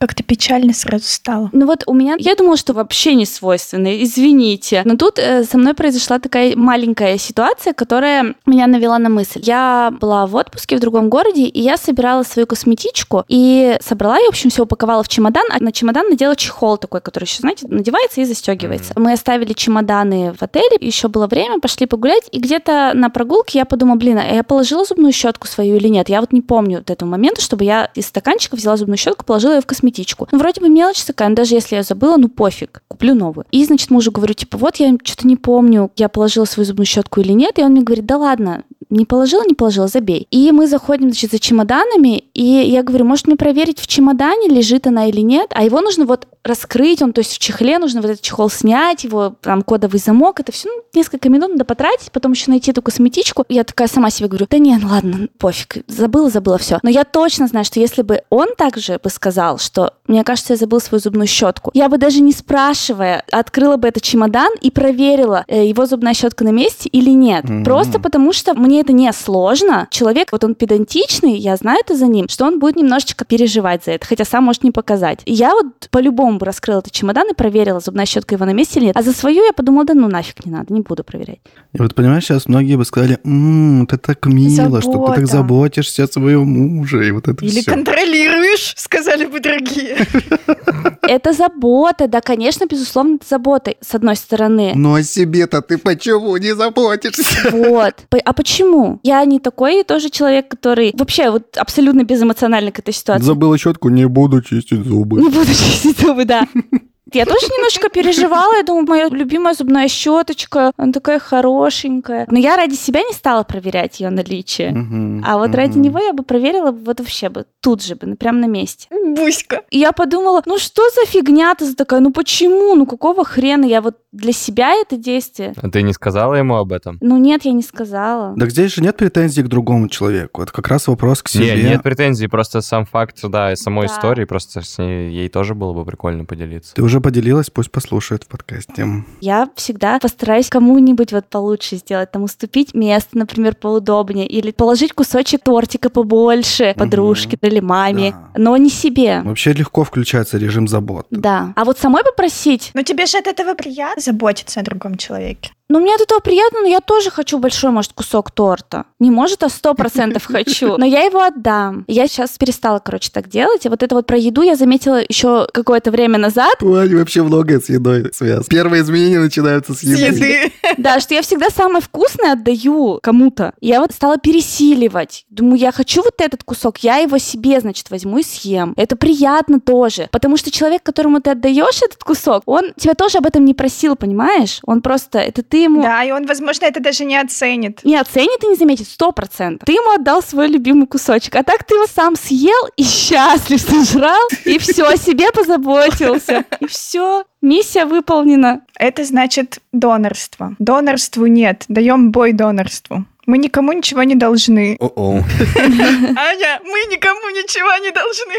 Как-то печально сразу стало. Ну вот у меня, я думала, что вообще не свойственно, извините. Но тут э, со мной произошла такая маленькая ситуация, которая меня навела на мысль. Я была в отпуске в другом городе, и я собирала свою косметичку, и собрала ее, в общем, все упаковала в чемодан, а на чемодан надела чехол такой, который еще, знаете, надевается и застегивается. Мы оставили чемоданы в отеле, еще было время, пошли погулять, и где-то на прогулке я подумала, блин, а я положила зубную щетку свою или нет? Я вот не помню вот этого момента, чтобы я из стаканчика взяла зубную щетку, положила ее в косметичку косметичку. Ну, вроде бы мелочь такая, но даже если я забыла, ну пофиг, куплю новую. И, значит, мужу говорю, типа, вот я что-то не помню, я положила свою зубную щетку или нет, и он мне говорит, да ладно, не положила, не положила, забей. И мы заходим, значит, за чемоданами, и я говорю, может мне проверить в чемодане, лежит она или нет, а его нужно вот раскрыть, он, то есть в чехле нужно вот этот чехол снять, его там кодовый замок, это все ну, несколько минут надо потратить, потом еще найти эту косметичку. Я такая сама себе говорю, да не, ну ладно, пофиг, забыла, забыла все. Но я точно знаю, что если бы он также бы сказал, что мне кажется, я забыла свою зубную щетку, я бы даже не спрашивая открыла бы этот чемодан и проверила, э, его зубная щетка на месте или нет. Mm-hmm. Просто потому что мне это не сложно. Человек, вот он педантичный, я знаю это за ним, что он будет немножечко переживать за это, хотя сам может не показать. И я вот по-любому бы раскрыла этот чемодан и проверила, зубная щетка его на месте или нет. А за свою я подумала, да ну нафиг не надо, не буду проверять. И вот понимаешь, сейчас многие бы сказали, м-м, ты так мило, Забота. что ты так заботишься о своем муже, и вот это Или все. контролируешь, сказали бы другие. Это забота, да, конечно, безусловно, это забота, с одной стороны. Но о себе-то ты почему не заботишься? Вот. А почему? Я не такой тоже человек, который вообще вот абсолютно безэмоциональный к этой ситуации. Забыла щетку, не буду чистить зубы. Не буду чистить зубы, да. Я тоже немножечко переживала. Я думаю, моя любимая зубная щеточка, она такая хорошенькая. Но я ради себя не стала проверять ее наличие. А вот ради него я бы проверила вот вообще бы тут же бы, прям на месте. Буська. И я подумала, ну что за фигня ты такая? Ну почему? Ну какого хрена? Я вот для себя это действие. А ты не сказала ему об этом? Ну нет, я не сказала. Так здесь же нет претензий к другому человеку. Это как раз вопрос к себе. Нет, нет претензий, просто сам факт, да, самой да. истории, просто с ней, ей тоже было бы прикольно поделиться. Ты уже поделилась, пусть послушает в подкасте. Я всегда постараюсь кому-нибудь вот получше сделать, там уступить место, например, поудобнее, или положить кусочек тортика побольше подружке угу. или маме, да. но не себе. Вообще легко включается режим забот. Да. А вот самой попросить... Но тебе же от этого приятно заботиться о другом человеке. Ну, мне от этого приятно, но я тоже хочу большой, может, кусок торта. Не может, а сто процентов хочу. Но я его отдам. Я сейчас перестала, короче, так делать. И вот это вот про еду я заметила еще какое-то время назад. У Ани вообще многое с едой связано. Первые изменения начинаются с еды. С еды. Да, что я всегда самое вкусное отдаю кому-то. Я вот стала пересиливать. Думаю, я хочу вот этот кусок, я его себе, значит, возьму и съем. Это приятно тоже. Потому что человек, которому ты отдаешь этот кусок, он тебя тоже об этом не просил, понимаешь? Он просто, это ты ему... Да, и он, возможно, это даже не оценит. Не оценит и не заметит, сто процентов. Ты ему отдал свой любимый кусочек, а так ты его сам съел и счастлив сожрал, и все, о себе позаботился. И все, миссия выполнена. Это значит донорство. Донорству нет, даем бой донорству. Мы никому ничего не должны. О-о. Аня, мы никому ничего не должны.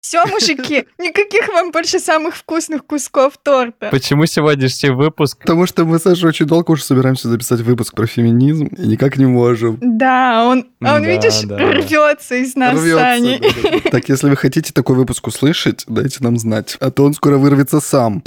Все, мужики, никаких вам больше самых вкусных кусков торта. Почему сегодняшний выпуск? Потому что мы, Саша, очень долго уже собираемся записать выпуск про феминизм и никак не можем. Да, он, а он Да, видишь, да. рвется из нас, Рвётся, Сани. да-да-да. Так, если вы хотите такой выпуск услышать, дайте нам знать, а то он скоро вырвется сам.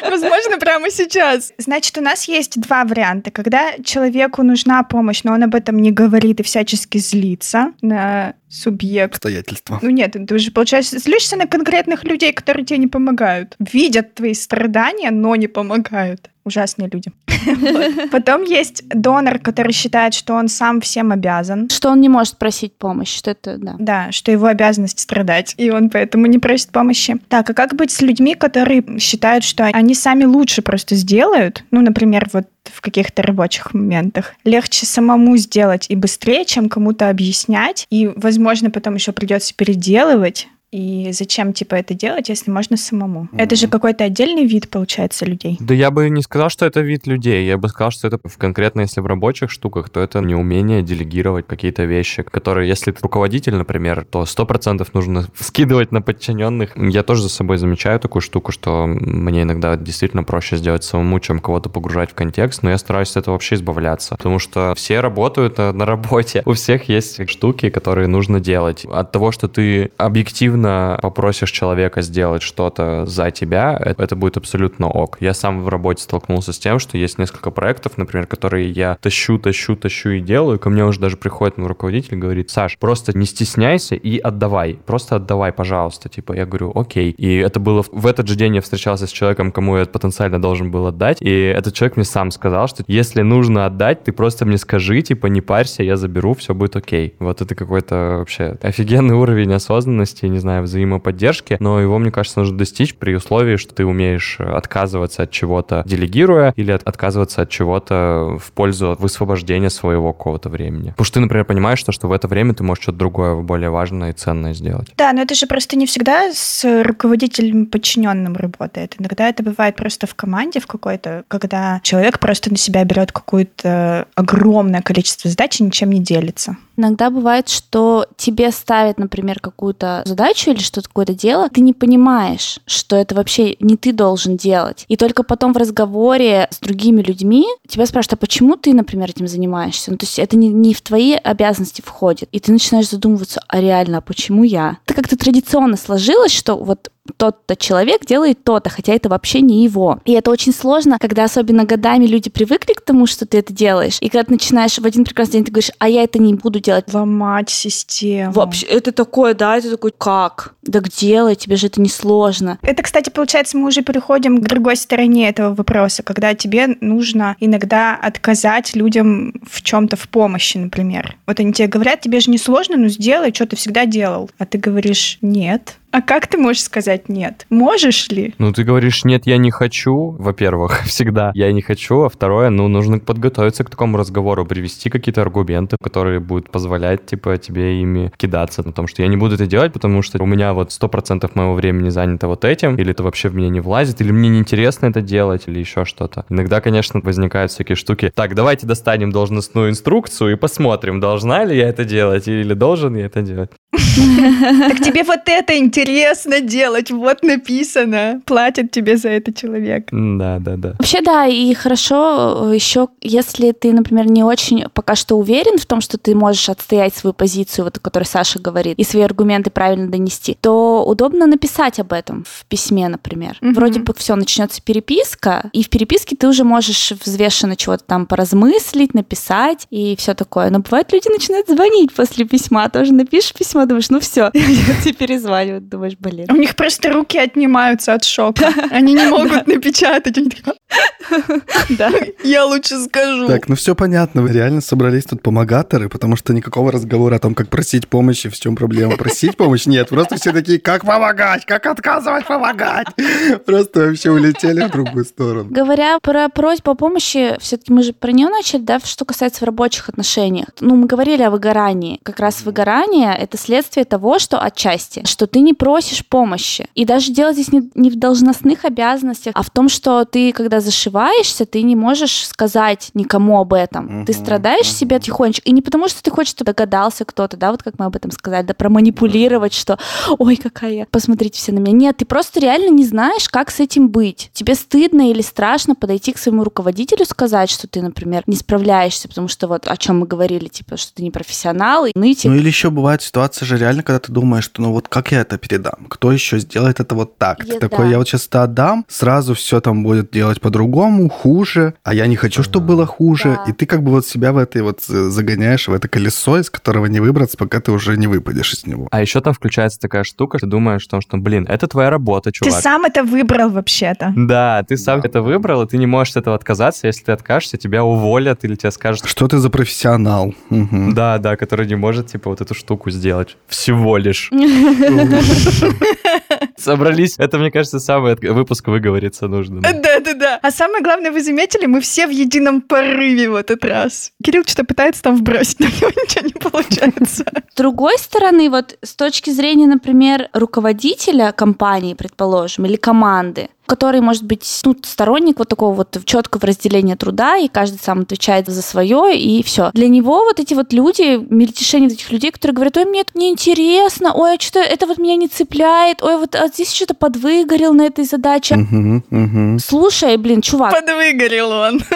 Возможно, прямо сейчас. Значит, у нас есть два варианта. Когда человеку нужна помощь, но он об этом не говорит и всячески злится. На субъект. Обстоятельства. Ну нет, ты уже, получается, злишься на конкретных людей, которые тебе не помогают. Видят твои страдания, но не помогают. Ужасные люди. Потом есть донор, который считает, что он сам всем обязан. Что он не может просить помощь, что это, да. Да, что его обязанность страдать, и он поэтому не просит помощи. Так, а как быть с людьми, которые считают, что они сами лучше просто сделают? Ну, например, вот в каких-то рабочих моментах. Легче самому сделать и быстрее, чем кому-то объяснять, и, возможно, потом еще придется переделывать. И зачем, типа, это делать, если можно самому? Это же какой-то отдельный вид, получается, людей. Да я бы не сказал, что это вид людей. Я бы сказал, что это в- конкретно, если в рабочих штуках, то это неумение делегировать какие-то вещи, которые, если ты руководитель, например, то сто процентов нужно скидывать на подчиненных. Я тоже за собой замечаю такую штуку, что мне иногда действительно проще сделать самому, чем кого-то погружать в контекст, но я стараюсь от этого вообще избавляться, потому что все работают э, на работе, у всех есть штуки, которые нужно делать. От того, что ты объективно попросишь человека сделать что-то за тебя, э- это будет абсолютно ок. Я сам в работе столкнулся с тем, что есть несколько проектов, например, которые я тащу, тащу, тащу и делаю. Ко мне уже даже приходит мой руководитель и говорит, Саш, просто не стесняйся и отдавай. Просто отдавай, пожалуйста. Типа, я говорю, окей. И это было в этот же день я встречался с человеком, кому я потенциально должен был отдать. И этот человек мне сам сказал, что если нужно отдать, ты просто мне скажи, типа, не парься, я заберу, все будет окей. Вот это какой-то вообще офигенный уровень осознанности, не знаю, взаимоподдержки, но его, мне кажется, нужно достичь при условии, что ты умеешь э, отказываться от чего-то, делегируя, или от- отказываться от чего-то в пользу высвобождения своего какого-то времени. Потому что ты, например, понимаешь, что, что в это время ты можешь что-то другое, более важное и ценное сделать. Да, но это же просто не всегда с руководителем подчиненным работает. Иногда это бывает просто в команде в какой-то, когда человек просто на себя берет какое-то огромное количество задач и ничем не делится. Иногда бывает, что тебе ставят, например, какую-то задачу или что-то какое-то дело, ты не понимаешь, что это вообще не ты должен делать. И только потом в разговоре с другими людьми тебя спрашивают, а почему ты, например, этим занимаешься? Ну, то есть это не, не в твои обязанности входит. И ты начинаешь задумываться, а реально, а почему я? Это как-то традиционно сложилось, что вот тот-то человек делает то-то, хотя это вообще не его. И это очень сложно, когда особенно годами люди привыкли к тому, что ты это делаешь. И когда ты начинаешь в один прекрасный день, ты говоришь, а я это не буду делать. Ломать систему. Вообще, это такое, да, это такой, как? Так делай, тебе же это не сложно. Это, кстати, получается, мы уже переходим к другой стороне этого вопроса, когда тебе нужно иногда отказать людям в чем-то в помощи, например. Вот они тебе говорят, тебе же не сложно, ну сделай, что ты всегда делал. А ты говоришь, нет. А как ты можешь сказать нет? Можешь ли? Ну, ты говоришь, нет, я не хочу, во-первых, всегда я не хочу, а второе, ну, нужно подготовиться к такому разговору, привести какие-то аргументы, которые будут позволять, типа, тебе ими кидаться, на том, что я не буду это делать, потому что у меня вот 100% моего времени занято вот этим, или это вообще в меня не влазит, или мне неинтересно это делать, или еще что-то. Иногда, конечно, возникают всякие штуки. Так, давайте достанем должностную инструкцию и посмотрим, должна ли я это делать, или должен я это делать. Так тебе вот это интересно делать, вот написано. Платит тебе за это человек. Да, да, да. Вообще, да, и хорошо еще, если ты, например, не очень пока что уверен в том, что ты можешь отстоять свою позицию, вот о которой Саша говорит, и свои аргументы правильно донести, то удобно написать об этом в письме, например. Мгм. Вроде бы все, начнется переписка, и в переписке ты уже можешь взвешенно чего-то там поразмыслить, написать и все такое. Но бывает, люди начинают звонить после письма, тоже напишешь письмо, думаешь, ну все, тебе перезванивают, думаешь, блин. У них просто руки отнимаются от шока. Они не могут напечатать. Да. Я лучше скажу. Так, ну все понятно, вы реально собрались тут помогаторы, потому что никакого разговора о том, как просить помощи, в чем проблема. Просить помощь нет, просто все такие, как помогать, как отказывать помогать. Просто вообще улетели в другую сторону. Говоря про просьбу о помощи, все-таки мы же про нее начали, да, что касается в рабочих отношениях. Ну, мы говорили о выгорании. Как раз выгорание — это следствие того, что отчасти, что ты не не просишь помощи. И даже дело здесь не, не в должностных обязанностях, а в том, что ты, когда зашиваешься, ты не можешь сказать никому об этом. Угу, ты страдаешь угу. себе тихонечко. И не потому, что ты хочешь, чтобы догадался кто-то, да, вот как мы об этом сказали, да, проманипулировать, что ой, какая я, посмотрите все на меня. Нет, ты просто реально не знаешь, как с этим быть. Тебе стыдно или страшно подойти к своему руководителю, сказать, что ты, например, не справляешься, потому что вот о чем мы говорили, типа, что ты не профессионал, и ныть. Ну или еще бывает ситуация же реально, когда ты думаешь, что ну вот как я это передам? Кто еще сделает это вот так? Ты такой, я вот сейчас это отдам, сразу все там будет делать по-другому, хуже, а я не хочу, чтобы было хуже. Да. И ты как бы вот себя в этой вот загоняешь, в это колесо, из которого не выбраться, пока ты уже не выпадешь из него. А еще там включается такая штука, ты думаешь, том, что, блин, это твоя работа, чувак. Ты сам это выбрал вообще-то. Да, ты сам да. это выбрал, и ты не можешь от этого отказаться. Если ты откажешься, тебя уволят или тебе скажут... Что ты за профессионал? Угу. Да, да, который не может, типа, вот эту штуку сделать. Всего лишь. Собрались. Это, мне кажется, самый выпуск выговориться нужно. Да, да, да. А самое главное, вы заметили, мы все в едином порыве в этот раз. Кирилл что-то пытается там вбросить, но у него ничего не получается. С другой стороны, вот с точки зрения, например, руководителя компании, предположим, или команды, который может быть ну, сторонник вот такого вот четкого разделения труда, и каждый сам отвечает за свое, и все. Для него вот эти вот люди, мельтешение этих людей, которые говорят, ой, мне это неинтересно, ой, а что это вот меня не цепляет, ой, вот а здесь что-то подвыгорел на этой задаче. Угу, угу. Слушай, блин, чувак. Подвыгорел он.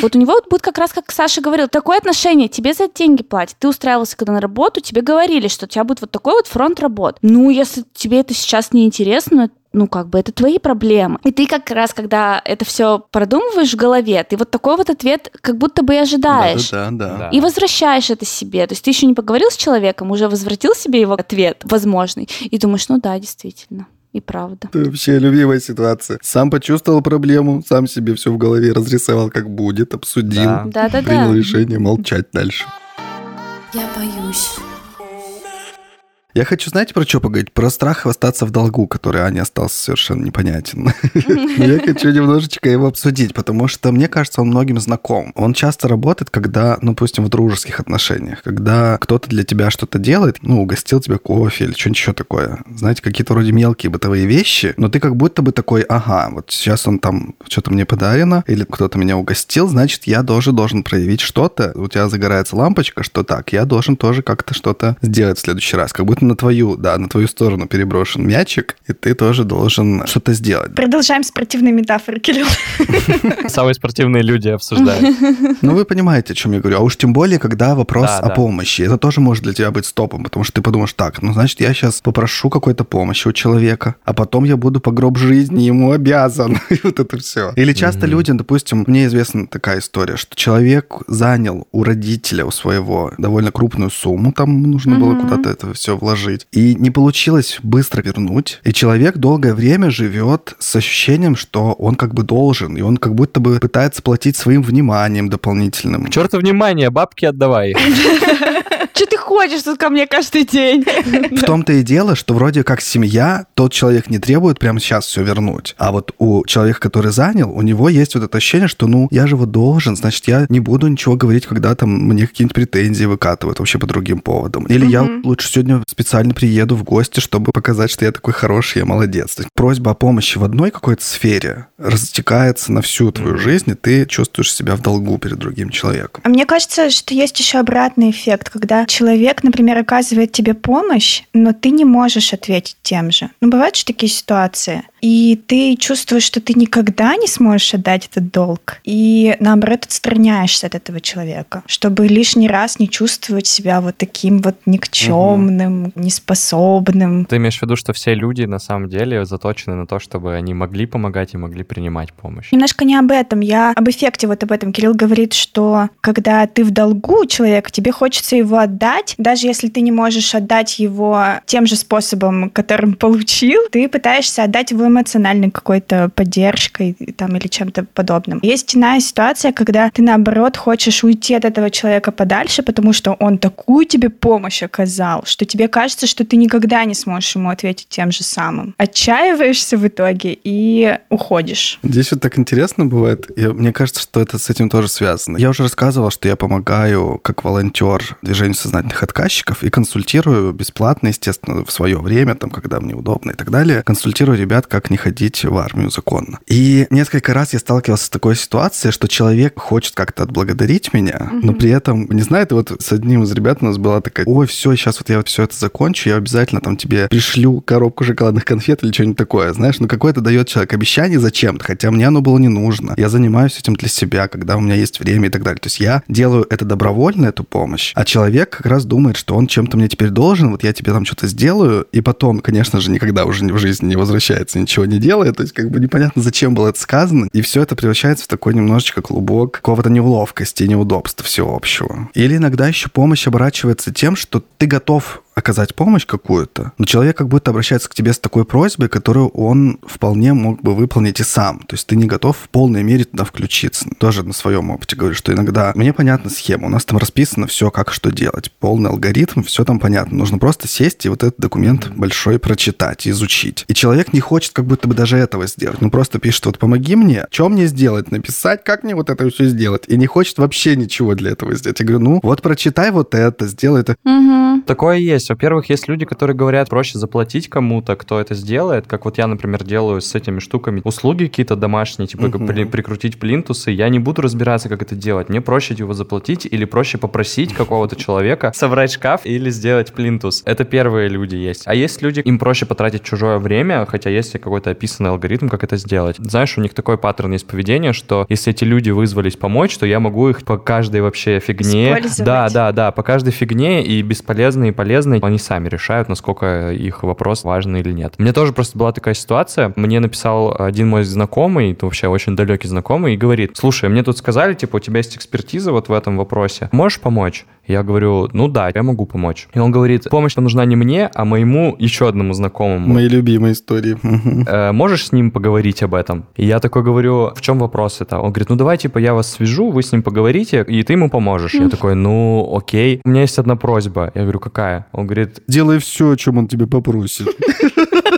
Вот у него вот будет как раз, как Саша говорил, такое отношение, тебе за это деньги платят. Ты устраивался когда на работу, тебе говорили, что у тебя будет вот такой вот фронт работ. Ну, если тебе это сейчас не интересно, ну, как бы это твои проблемы. И ты как раз, когда это все продумываешь в голове, ты вот такой вот ответ как будто бы и ожидаешь. Да, да, да. И возвращаешь это себе. То есть ты еще не поговорил с человеком, уже возвратил себе его ответ возможный, и думаешь, ну да, действительно. И правда. Это вообще любимая ситуация. Сам почувствовал проблему, сам себе все в голове разрисовал, как будет, обсудил, да. Да, да, принял да. решение молчать дальше. Я боюсь. Я хочу, знаете, про что поговорить? Про страх остаться в долгу, который Ане остался совершенно непонятен. Я хочу немножечко его обсудить, потому что, мне кажется, он многим знаком. Он часто работает, когда, ну, допустим, в дружеских отношениях, когда кто-то для тебя что-то делает, ну, угостил тебя кофе или что-нибудь еще такое. Знаете, какие-то вроде мелкие бытовые вещи, но ты как будто бы такой, ага, вот сейчас он там что-то мне подарено, или кто-то меня угостил, значит, я тоже должен проявить что-то. У тебя загорается лампочка, что так, я должен тоже как-то что-то сделать в следующий раз. Как будто на твою, да, на твою сторону переброшен мячик, и ты тоже должен что-то сделать. Продолжаем спортивные метафоры, Кирилл. Самые спортивные люди обсуждают. Ну, вы понимаете, о чем я говорю. А уж тем более, когда вопрос да, о да. помощи. Это тоже может для тебя быть стопом, потому что ты подумаешь, так, ну, значит, я сейчас попрошу какой-то помощи у человека, а потом я буду по гроб жизни ему обязан. И вот это все. Или часто mm-hmm. люди, допустим, мне известна такая история, что человек занял у родителя, у своего, довольно крупную сумму, там нужно mm-hmm. было куда-то это все вложить, вложить. И не получилось быстро вернуть. И человек долгое время живет с ощущением, что он как бы должен, и он как будто бы пытается платить своим вниманием дополнительным. К черту внимание, бабки отдавай. Что ты ходишь тут ко мне каждый день? В том-то и дело, что вроде как семья, тот человек не требует прямо сейчас все вернуть. А вот у человека, который занял, у него есть вот это ощущение, что ну, я же вот должен, значит, я не буду ничего говорить, когда там мне какие-нибудь претензии выкатывают вообще по другим поводам. Или я лучше сегодня специально приеду в гости, чтобы показать, что я такой хороший, я молодец. То есть просьба о помощи в одной какой-то сфере растекается на всю твою жизнь, и ты чувствуешь себя в долгу перед другим человеком. А мне кажется, что есть еще обратный эффект, когда человек, например, оказывает тебе помощь, но ты не можешь ответить тем же. Ну, бывают же такие ситуации и ты чувствуешь, что ты никогда не сможешь отдать этот долг, и наоборот отстраняешься от этого человека, чтобы лишний раз не чувствовать себя вот таким вот никчемным, угу. неспособным. Ты имеешь в виду, что все люди на самом деле заточены на то, чтобы они могли помогать и могли принимать помощь? Немножко не об этом, я об эффекте вот об этом. Кирилл говорит, что когда ты в долгу человека, тебе хочется его отдать, даже если ты не можешь отдать его тем же способом, которым получил, ты пытаешься отдать его эмоциональной какой-то поддержкой там, или чем-то подобным. Есть иная ситуация, когда ты, наоборот, хочешь уйти от этого человека подальше, потому что он такую тебе помощь оказал, что тебе кажется, что ты никогда не сможешь ему ответить тем же самым. Отчаиваешься в итоге и уходишь. Здесь вот так интересно бывает. Я, мне кажется, что это с этим тоже связано. Я уже рассказывал, что я помогаю как волонтер движению несознательных отказчиков и консультирую бесплатно, естественно, в свое время, там, когда мне удобно и так далее, консультирую ребят, как не ходить в армию законно. И несколько раз я сталкивался с такой ситуацией, что человек хочет как-то отблагодарить меня, mm-hmm. но при этом не знает, и вот с одним из ребят у нас была такая, ой, все, сейчас вот я все это закончу, я обязательно там тебе пришлю коробку шоколадных конфет или что-нибудь такое, знаешь, ну какое-то дает человек обещание зачем-то, хотя мне оно было не нужно. Я занимаюсь этим для себя, когда у меня есть время и так далее. То есть я делаю это добровольно, эту помощь, а человек как раз думает, что он чем-то мне теперь должен, вот я тебе там что-то сделаю, и потом, конечно же, никогда уже в жизни не возвращается, ничего не делает, то есть как бы непонятно, зачем было это сказано, и все это превращается в такой немножечко клубок какого-то неловкости неудобства всеобщего. Или иногда еще помощь оборачивается тем, что ты готов оказать помощь какую-то, но человек как будто обращается к тебе с такой просьбой, которую он вполне мог бы выполнить и сам. То есть ты не готов в полной мере туда включиться. Тоже на своем опыте говорю, что иногда мне понятна схема, у нас там расписано все, как что делать. Полный алгоритм, все там понятно. Нужно просто сесть и вот этот документ большой прочитать, изучить. И человек не хочет как будто бы даже этого сделать. Ну просто пишет, вот помоги мне, что мне сделать, написать, как мне вот это все сделать. И не хочет вообще ничего для этого сделать. Я говорю, ну вот прочитай вот это, сделай это. Угу. Такое есть. Во-первых, есть люди, которые говорят, проще заплатить кому-то, кто это сделает, как вот я, например, делаю с этими штуками. Услуги какие-то домашние, типа угу. при, прикрутить плинтусы, я не буду разбираться, как это делать. Мне проще его заплатить или проще попросить какого-то человека собрать шкаф или сделать плинтус. Это первые люди есть. А есть люди, им проще потратить чужое время, хотя есть какой-то описанный алгоритм, как это сделать. Знаешь, у них такой паттерн есть поведения, что если эти люди вызвались помочь, то я могу их по каждой вообще фигне... Да, да, да, по каждой фигне и бесполезной, и полезной они сами решают, насколько их вопрос важный или нет. Мне тоже просто была такая ситуация. Мне написал один мой знакомый, вообще очень далекий знакомый, и говорит, слушай, мне тут сказали, типа, у тебя есть экспертиза вот в этом вопросе. Можешь помочь? Я говорю, ну да, я могу помочь. И он говорит, помощь нужна не мне, а моему еще одному знакомому. Мои любимые истории. Э, можешь с ним поговорить об этом? И я такой говорю, в чем вопрос это? Он говорит, ну давай, типа, я вас свяжу, вы с ним поговорите, и ты ему поможешь. Я такой, ну окей. У меня есть одна просьба. Я говорю, какая? Он говорит... Делай все, о чем он тебя попросит.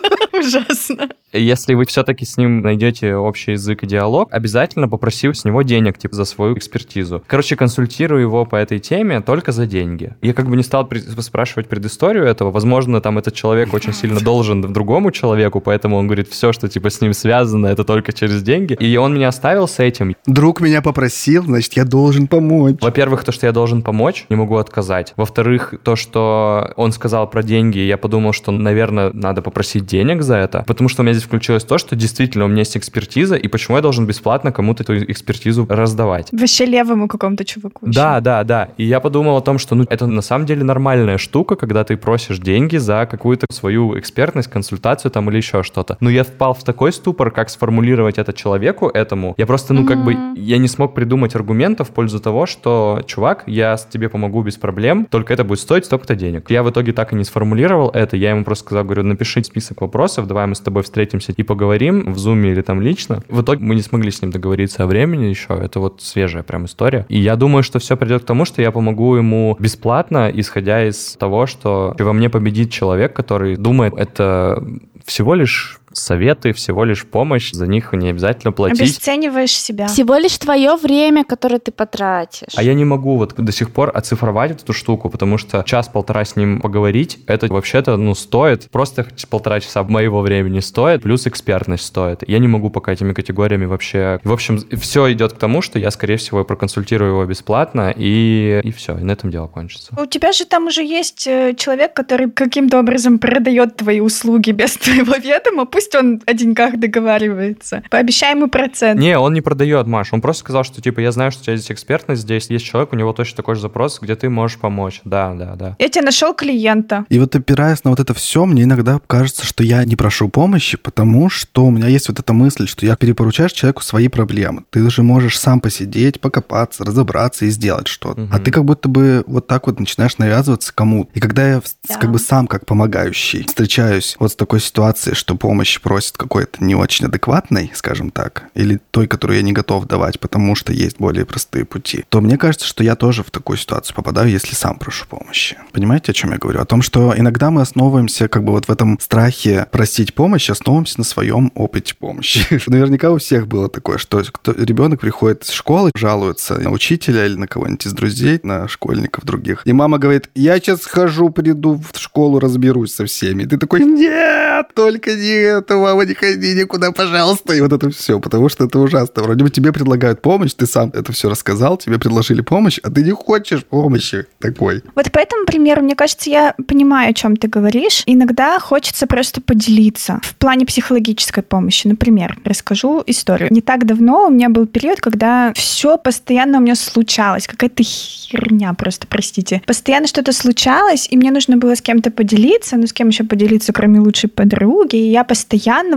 Ужасно. Если вы все-таки с ним найдете общий язык и диалог, обязательно попроси с него денег, типа, за свою экспертизу. Короче, консультирую его по этой теме только за деньги. Я как бы не стал спрашивать предысторию этого. Возможно, там этот человек очень сильно должен другому человеку, поэтому он говорит, все, что, типа, с ним связано, это только через деньги. И он меня оставил с этим. Друг меня попросил, значит, я должен помочь. Во-первых, то, что я должен помочь, не могу отказать. Во-вторых, то, что он сказал про деньги, я подумал, что, наверное, надо попросить денег за это, потому что у меня здесь включилось то, что действительно у меня есть экспертиза, и почему я должен бесплатно кому-то эту экспертизу раздавать. Вообще левому какому-то чуваку. Да, да, да. И я подумал о том, что ну, это на самом деле нормальная штука, когда ты просишь деньги за какую-то свою экспертность, консультацию там или еще что-то. Но я впал в такой ступор, как сформулировать это человеку этому. Я просто, ну, mm-hmm. как бы, я не смог придумать аргументов в пользу того, что, чувак, я тебе помогу без проблем, только это будет стоить столько-то денег. Я в итоге так и не сформулировал это. Я ему просто сказал, говорю, напиши список вопросов, давай мы с тобой встретимся и поговорим в зуме или там лично. В итоге мы не смогли с ним договориться о времени еще. Это вот свежая прям история. И я думаю, что все придет к тому, что я помогу ему бесплатно, исходя из того, что во мне победит человек, который думает, это всего лишь советы, всего лишь помощь, за них не обязательно платить. Обесцениваешь себя. Всего лишь твое время, которое ты потратишь. А я не могу вот до сих пор оцифровать эту штуку, потому что час-полтора с ним поговорить, это вообще-то, ну, стоит, просто полтора часа моего времени стоит, плюс экспертность стоит. Я не могу пока этими категориями вообще... В общем, все идет к тому, что я, скорее всего, проконсультирую его бесплатно, и, и все, и на этом дело кончится. У тебя же там уже есть э, человек, который каким-то образом продает твои услуги без твоего ведома, пусть пусть он о деньгах договаривается. Пообещай ему процент. Не, он не продает, Маш. Он просто сказал, что, типа, я знаю, что у тебя здесь экспертность, здесь есть человек, у него точно такой же запрос, где ты можешь помочь. Да, да, да. Я тебе нашел клиента. И вот опираясь на вот это все, мне иногда кажется, что я не прошу помощи, потому что у меня есть вот эта мысль, что я перепоручаешь человеку свои проблемы. Ты же можешь сам посидеть, покопаться, разобраться и сделать что-то. Угу. А ты как будто бы вот так вот начинаешь навязываться кому-то. И когда я да. как бы сам как помогающий встречаюсь вот с такой ситуацией, что помощь помощи просит какой-то не очень адекватной, скажем так, или той, которую я не готов давать, потому что есть более простые пути, то мне кажется, что я тоже в такую ситуацию попадаю, если сам прошу помощи. Понимаете, о чем я говорю? О том, что иногда мы основываемся как бы вот в этом страхе просить помощи, основываемся на своем опыте помощи. Наверняка у всех было такое, что ребенок приходит из школы, жалуется на учителя или на кого-нибудь из друзей, на школьников других, и мама говорит, я сейчас схожу, приду в школу, разберусь со всеми. И ты такой, нет, только не это, мама, не ходи никуда, пожалуйста. И вот это все, потому что это ужасно. Вроде бы тебе предлагают помощь, ты сам это все рассказал, тебе предложили помощь, а ты не хочешь помощи такой. Вот по этому примеру, мне кажется, я понимаю, о чем ты говоришь. Иногда хочется просто поделиться в плане психологической помощи. Например, расскажу историю. Не так давно у меня был период, когда все постоянно у меня случалось, какая-то херня просто, простите. Постоянно что-то случалось, и мне нужно было с кем-то поделиться, ну с кем еще поделиться, кроме лучшей подруги, и я постоянно,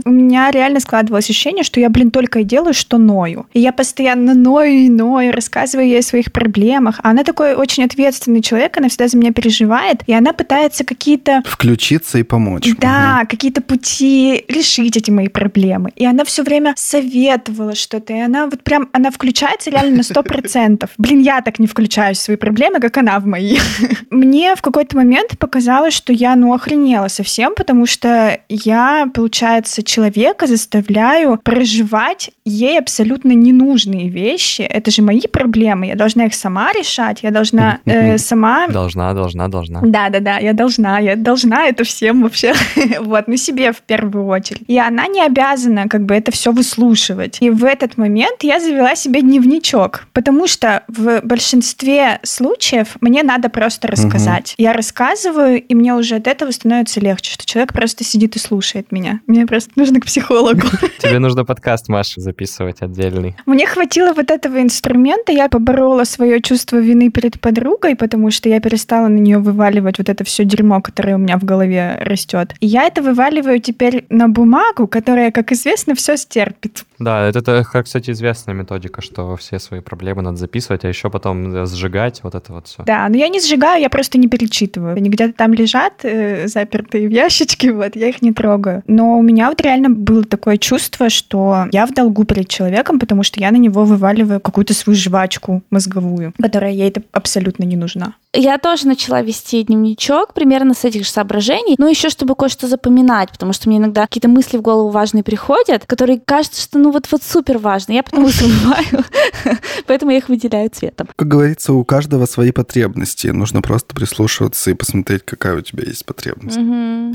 у меня реально складывалось ощущение, что я, блин, только и делаю, что ною. И я постоянно ною и ною, рассказываю ей о своих проблемах. А она такой очень ответственный человек, она всегда за меня переживает, и она пытается какие-то... Включиться и помочь. Да, угу. какие-то пути решить эти мои проблемы. И она все время советовала что-то, и она вот прям, она включается реально на сто процентов. Блин, я так не включаюсь в свои проблемы, как она в мои. Мне в какой-то момент показалось, что я, ну, охренела совсем, потому что я, получается, человека заставляю проживать ей абсолютно ненужные вещи. Это же мои проблемы, я должна их сама решать, я должна э, сама... Должна, должна, должна. Да-да-да, я должна, я должна это всем вообще. вот, ну себе в первую очередь. И она не обязана как бы это все выслушивать. И в этот момент я завела себе дневничок, потому что в большинстве случаев мне надо просто рассказать. Угу. Я рассказываю, и мне уже от этого становится легче, что человек просто сидит и слушает меня. Мне просто нужно к психологу. Тебе нужно подкаст, Маша, записывать отдельный. Мне хватило вот этого инструмента, я поборола свое чувство вины перед подругой, потому что я перестала на нее вываливать вот это все дерьмо, которое у меня в голове растет. И я это вываливаю теперь на бумагу, которая, как известно, все стерпит. Да, это, это, кстати, известная методика, что все свои проблемы надо записывать, а еще потом сжигать вот это вот все. Да, но я не сжигаю, я просто не перечитываю. Они где-то там лежат, э, запертые в ящичке, вот, я их не трогаю. Но меня вот реально было такое чувство, что я в долгу перед человеком, потому что я на него вываливаю какую-то свою жвачку мозговую, которая ей это абсолютно не нужна. Я тоже начала вести дневничок примерно с этих же соображений, но еще чтобы кое-что запоминать, потому что мне иногда какие-то мысли в голову важные приходят, которые кажется, что ну вот вот супер важно, я потом забываю, поэтому я их выделяю цветом. Как говорится, у каждого свои потребности, нужно просто прислушиваться и посмотреть, какая у тебя есть потребность.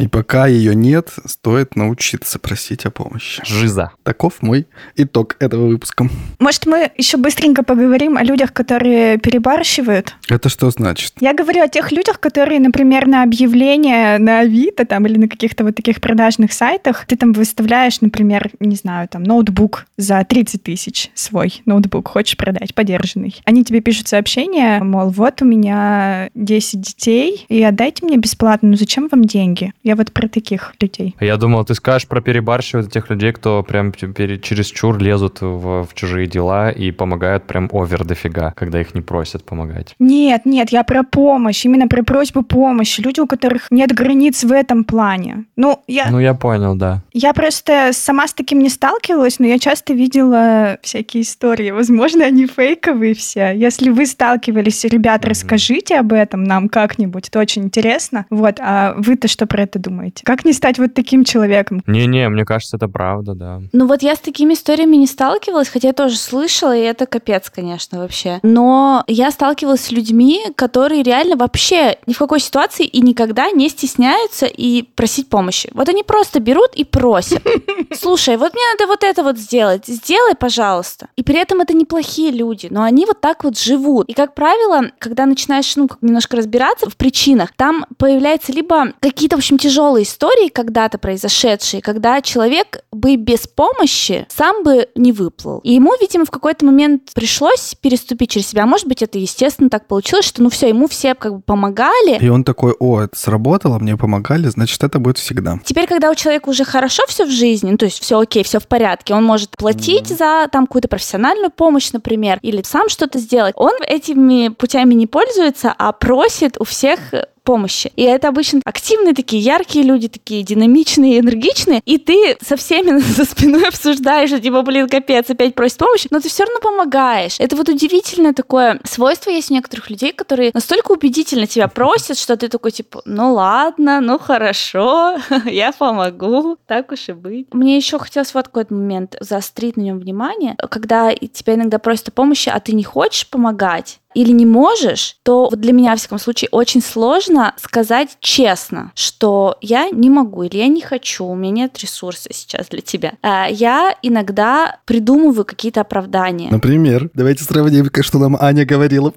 И пока ее нет, стоит научиться просить о помощи. Жиза. Таков мой итог этого выпуска. Может, мы еще быстренько поговорим о людях, которые перебарщивают? Это что значит? Я говорю о тех людях, которые, например, на объявления на Авито там, или на каких-то вот таких продажных сайтах, ты там выставляешь, например, не знаю, там, ноутбук за 30 тысяч свой ноутбук хочешь продать, подержанный. Они тебе пишут сообщение, мол, вот у меня 10 детей, и отдайте мне бесплатно, ну зачем вам деньги? Я вот про таких людей. Я думал, ты скажешь про перебарщивать тех людей, кто прям через чур лезут в, в чужие дела и помогают прям овер дофига, когда их не просят помогать. Нет, нет, я про помощь, именно про просьбу помощи. Люди, у которых нет границ в этом плане. Ну, я... Ну, я понял, да. Я просто сама с таким не сталкивалась, но я часто видела всякие истории. Возможно, они фейковые все. Если вы сталкивались, ребят, mm-hmm. расскажите об этом нам как-нибудь. Это очень интересно. Вот, а вы-то что про это думаете? Как не стать вот таким человеком? Не-не, мне кажется, это правда, да. Ну вот я с такими историями не сталкивалась, хотя я тоже слышала, и это капец, конечно, вообще. Но я сталкивалась с людьми, которые реально вообще ни в какой ситуации и никогда не стесняются и просить помощи. Вот они просто берут и просят. Слушай, вот мне надо вот это вот сделать. Сделай, пожалуйста. И при этом это неплохие люди, но они вот так вот живут. И, как правило, когда начинаешь, ну, немножко разбираться в причинах, там появляются либо какие-то, в общем, тяжелые истории когда-то произошедшие, когда человек бы без помощи сам бы не выплыл. И ему, видимо, в какой-то момент пришлось переступить через себя. Может быть, это естественно так получилось, что, ну, все, ему все как бы помогали. И он такой, о, это сработало, мне помогали, значит, это будет всегда. Теперь, когда у человека уже хорошо все в жизни, ну, то есть все окей, все в порядке, он может платить mm-hmm. за там какую-то профессиональную помощь, например, или сам что-то сделать, он этими путями не пользуется, а просит у всех помощи. И это обычно активные такие, яркие люди, такие динамичные, энергичные, и ты со всеми за спиной обсуждаешь, что типа, блин, капец, опять просит помощи, но ты все равно помогаешь. Это вот удивительное такое свойство есть у некоторых людей, которые настолько убедительно тебя просят, что ты такой, типа, ну ладно, ну хорошо, я помогу, так уж и быть. Мне еще хотелось вот какой-то момент заострить на нем внимание, когда тебя иногда просят о помощи, а ты не хочешь помогать, или не можешь, то вот для меня, в всяком случае, очень сложно сказать честно, что я не могу или я не хочу, у меня нет ресурса сейчас для тебя. А я иногда придумываю какие-то оправдания. Например, давайте сравним, что нам Аня говорила.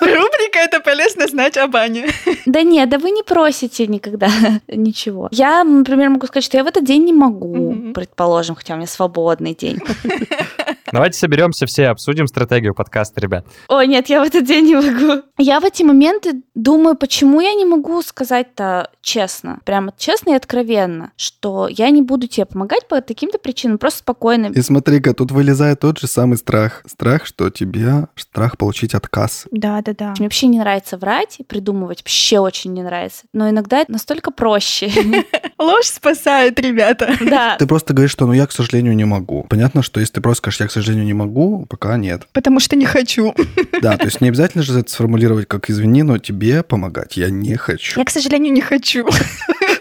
Рубрика «Это полезно знать об Ане». Да нет, да вы не просите никогда ничего. Я, например, могу сказать, что я в этот день не могу, предположим, хотя у меня свободный день. Давайте соберемся все, обсудим стратегию подкаста, ребят. О, нет, я в этот день не могу. Я в эти моменты думаю, почему я не могу сказать-то честно, прямо честно и откровенно, что я не буду тебе помогать по таким-то причинам, просто спокойно. И смотри-ка, тут вылезает тот же самый страх. Страх, что тебе страх получить отказ. Да, да, да. Мне вообще не нравится врать и придумывать, вообще очень не нравится. Но иногда это настолько проще. Ложь спасает, ребята. Да. Ты просто говоришь, что ну я, к сожалению, не могу. Понятно, что если ты просто скажешь, я, к сожалению, не могу, пока нет. Потому что не хочу. Да, то есть не обязательно же это сформулировать как извини, но тебе помогать я не хочу. Я, к сожалению, не хочу.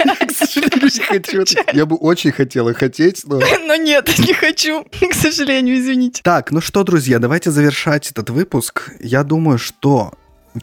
К сожалению, не хочу. Я бы очень хотела хотеть, но... Но нет, не хочу. К сожалению, извините. Так, ну что, друзья, давайте завершать этот выпуск. Я думаю, что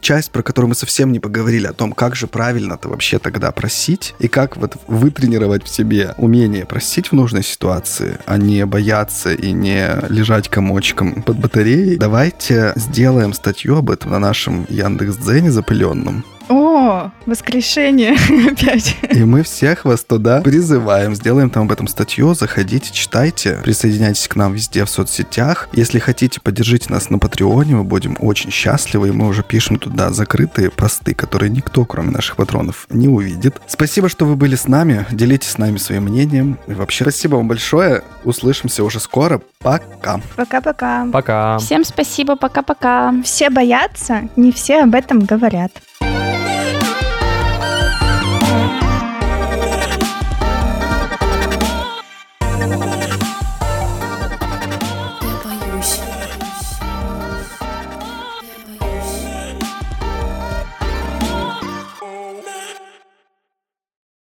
часть, про которую мы совсем не поговорили, о том, как же правильно-то вообще тогда просить, и как вот вытренировать в себе умение просить в нужной ситуации, а не бояться и не лежать комочком под батареей, давайте сделаем статью об этом на нашем Яндекс.Дзене запыленном. О, воскрешение опять. И мы всех вас туда призываем. Сделаем там об этом статью. Заходите, читайте. Присоединяйтесь к нам везде в соцсетях. Если хотите, поддержите нас на Патреоне. Мы будем очень счастливы. И мы уже пишем туда закрытые посты, которые никто, кроме наших патронов, не увидит. Спасибо, что вы были с нами. Делитесь с нами своим мнением. И вообще, спасибо вам большое. Услышимся уже скоро. Пока. Пока-пока. Пока. Всем спасибо, пока-пока. Все боятся, не все об этом говорят.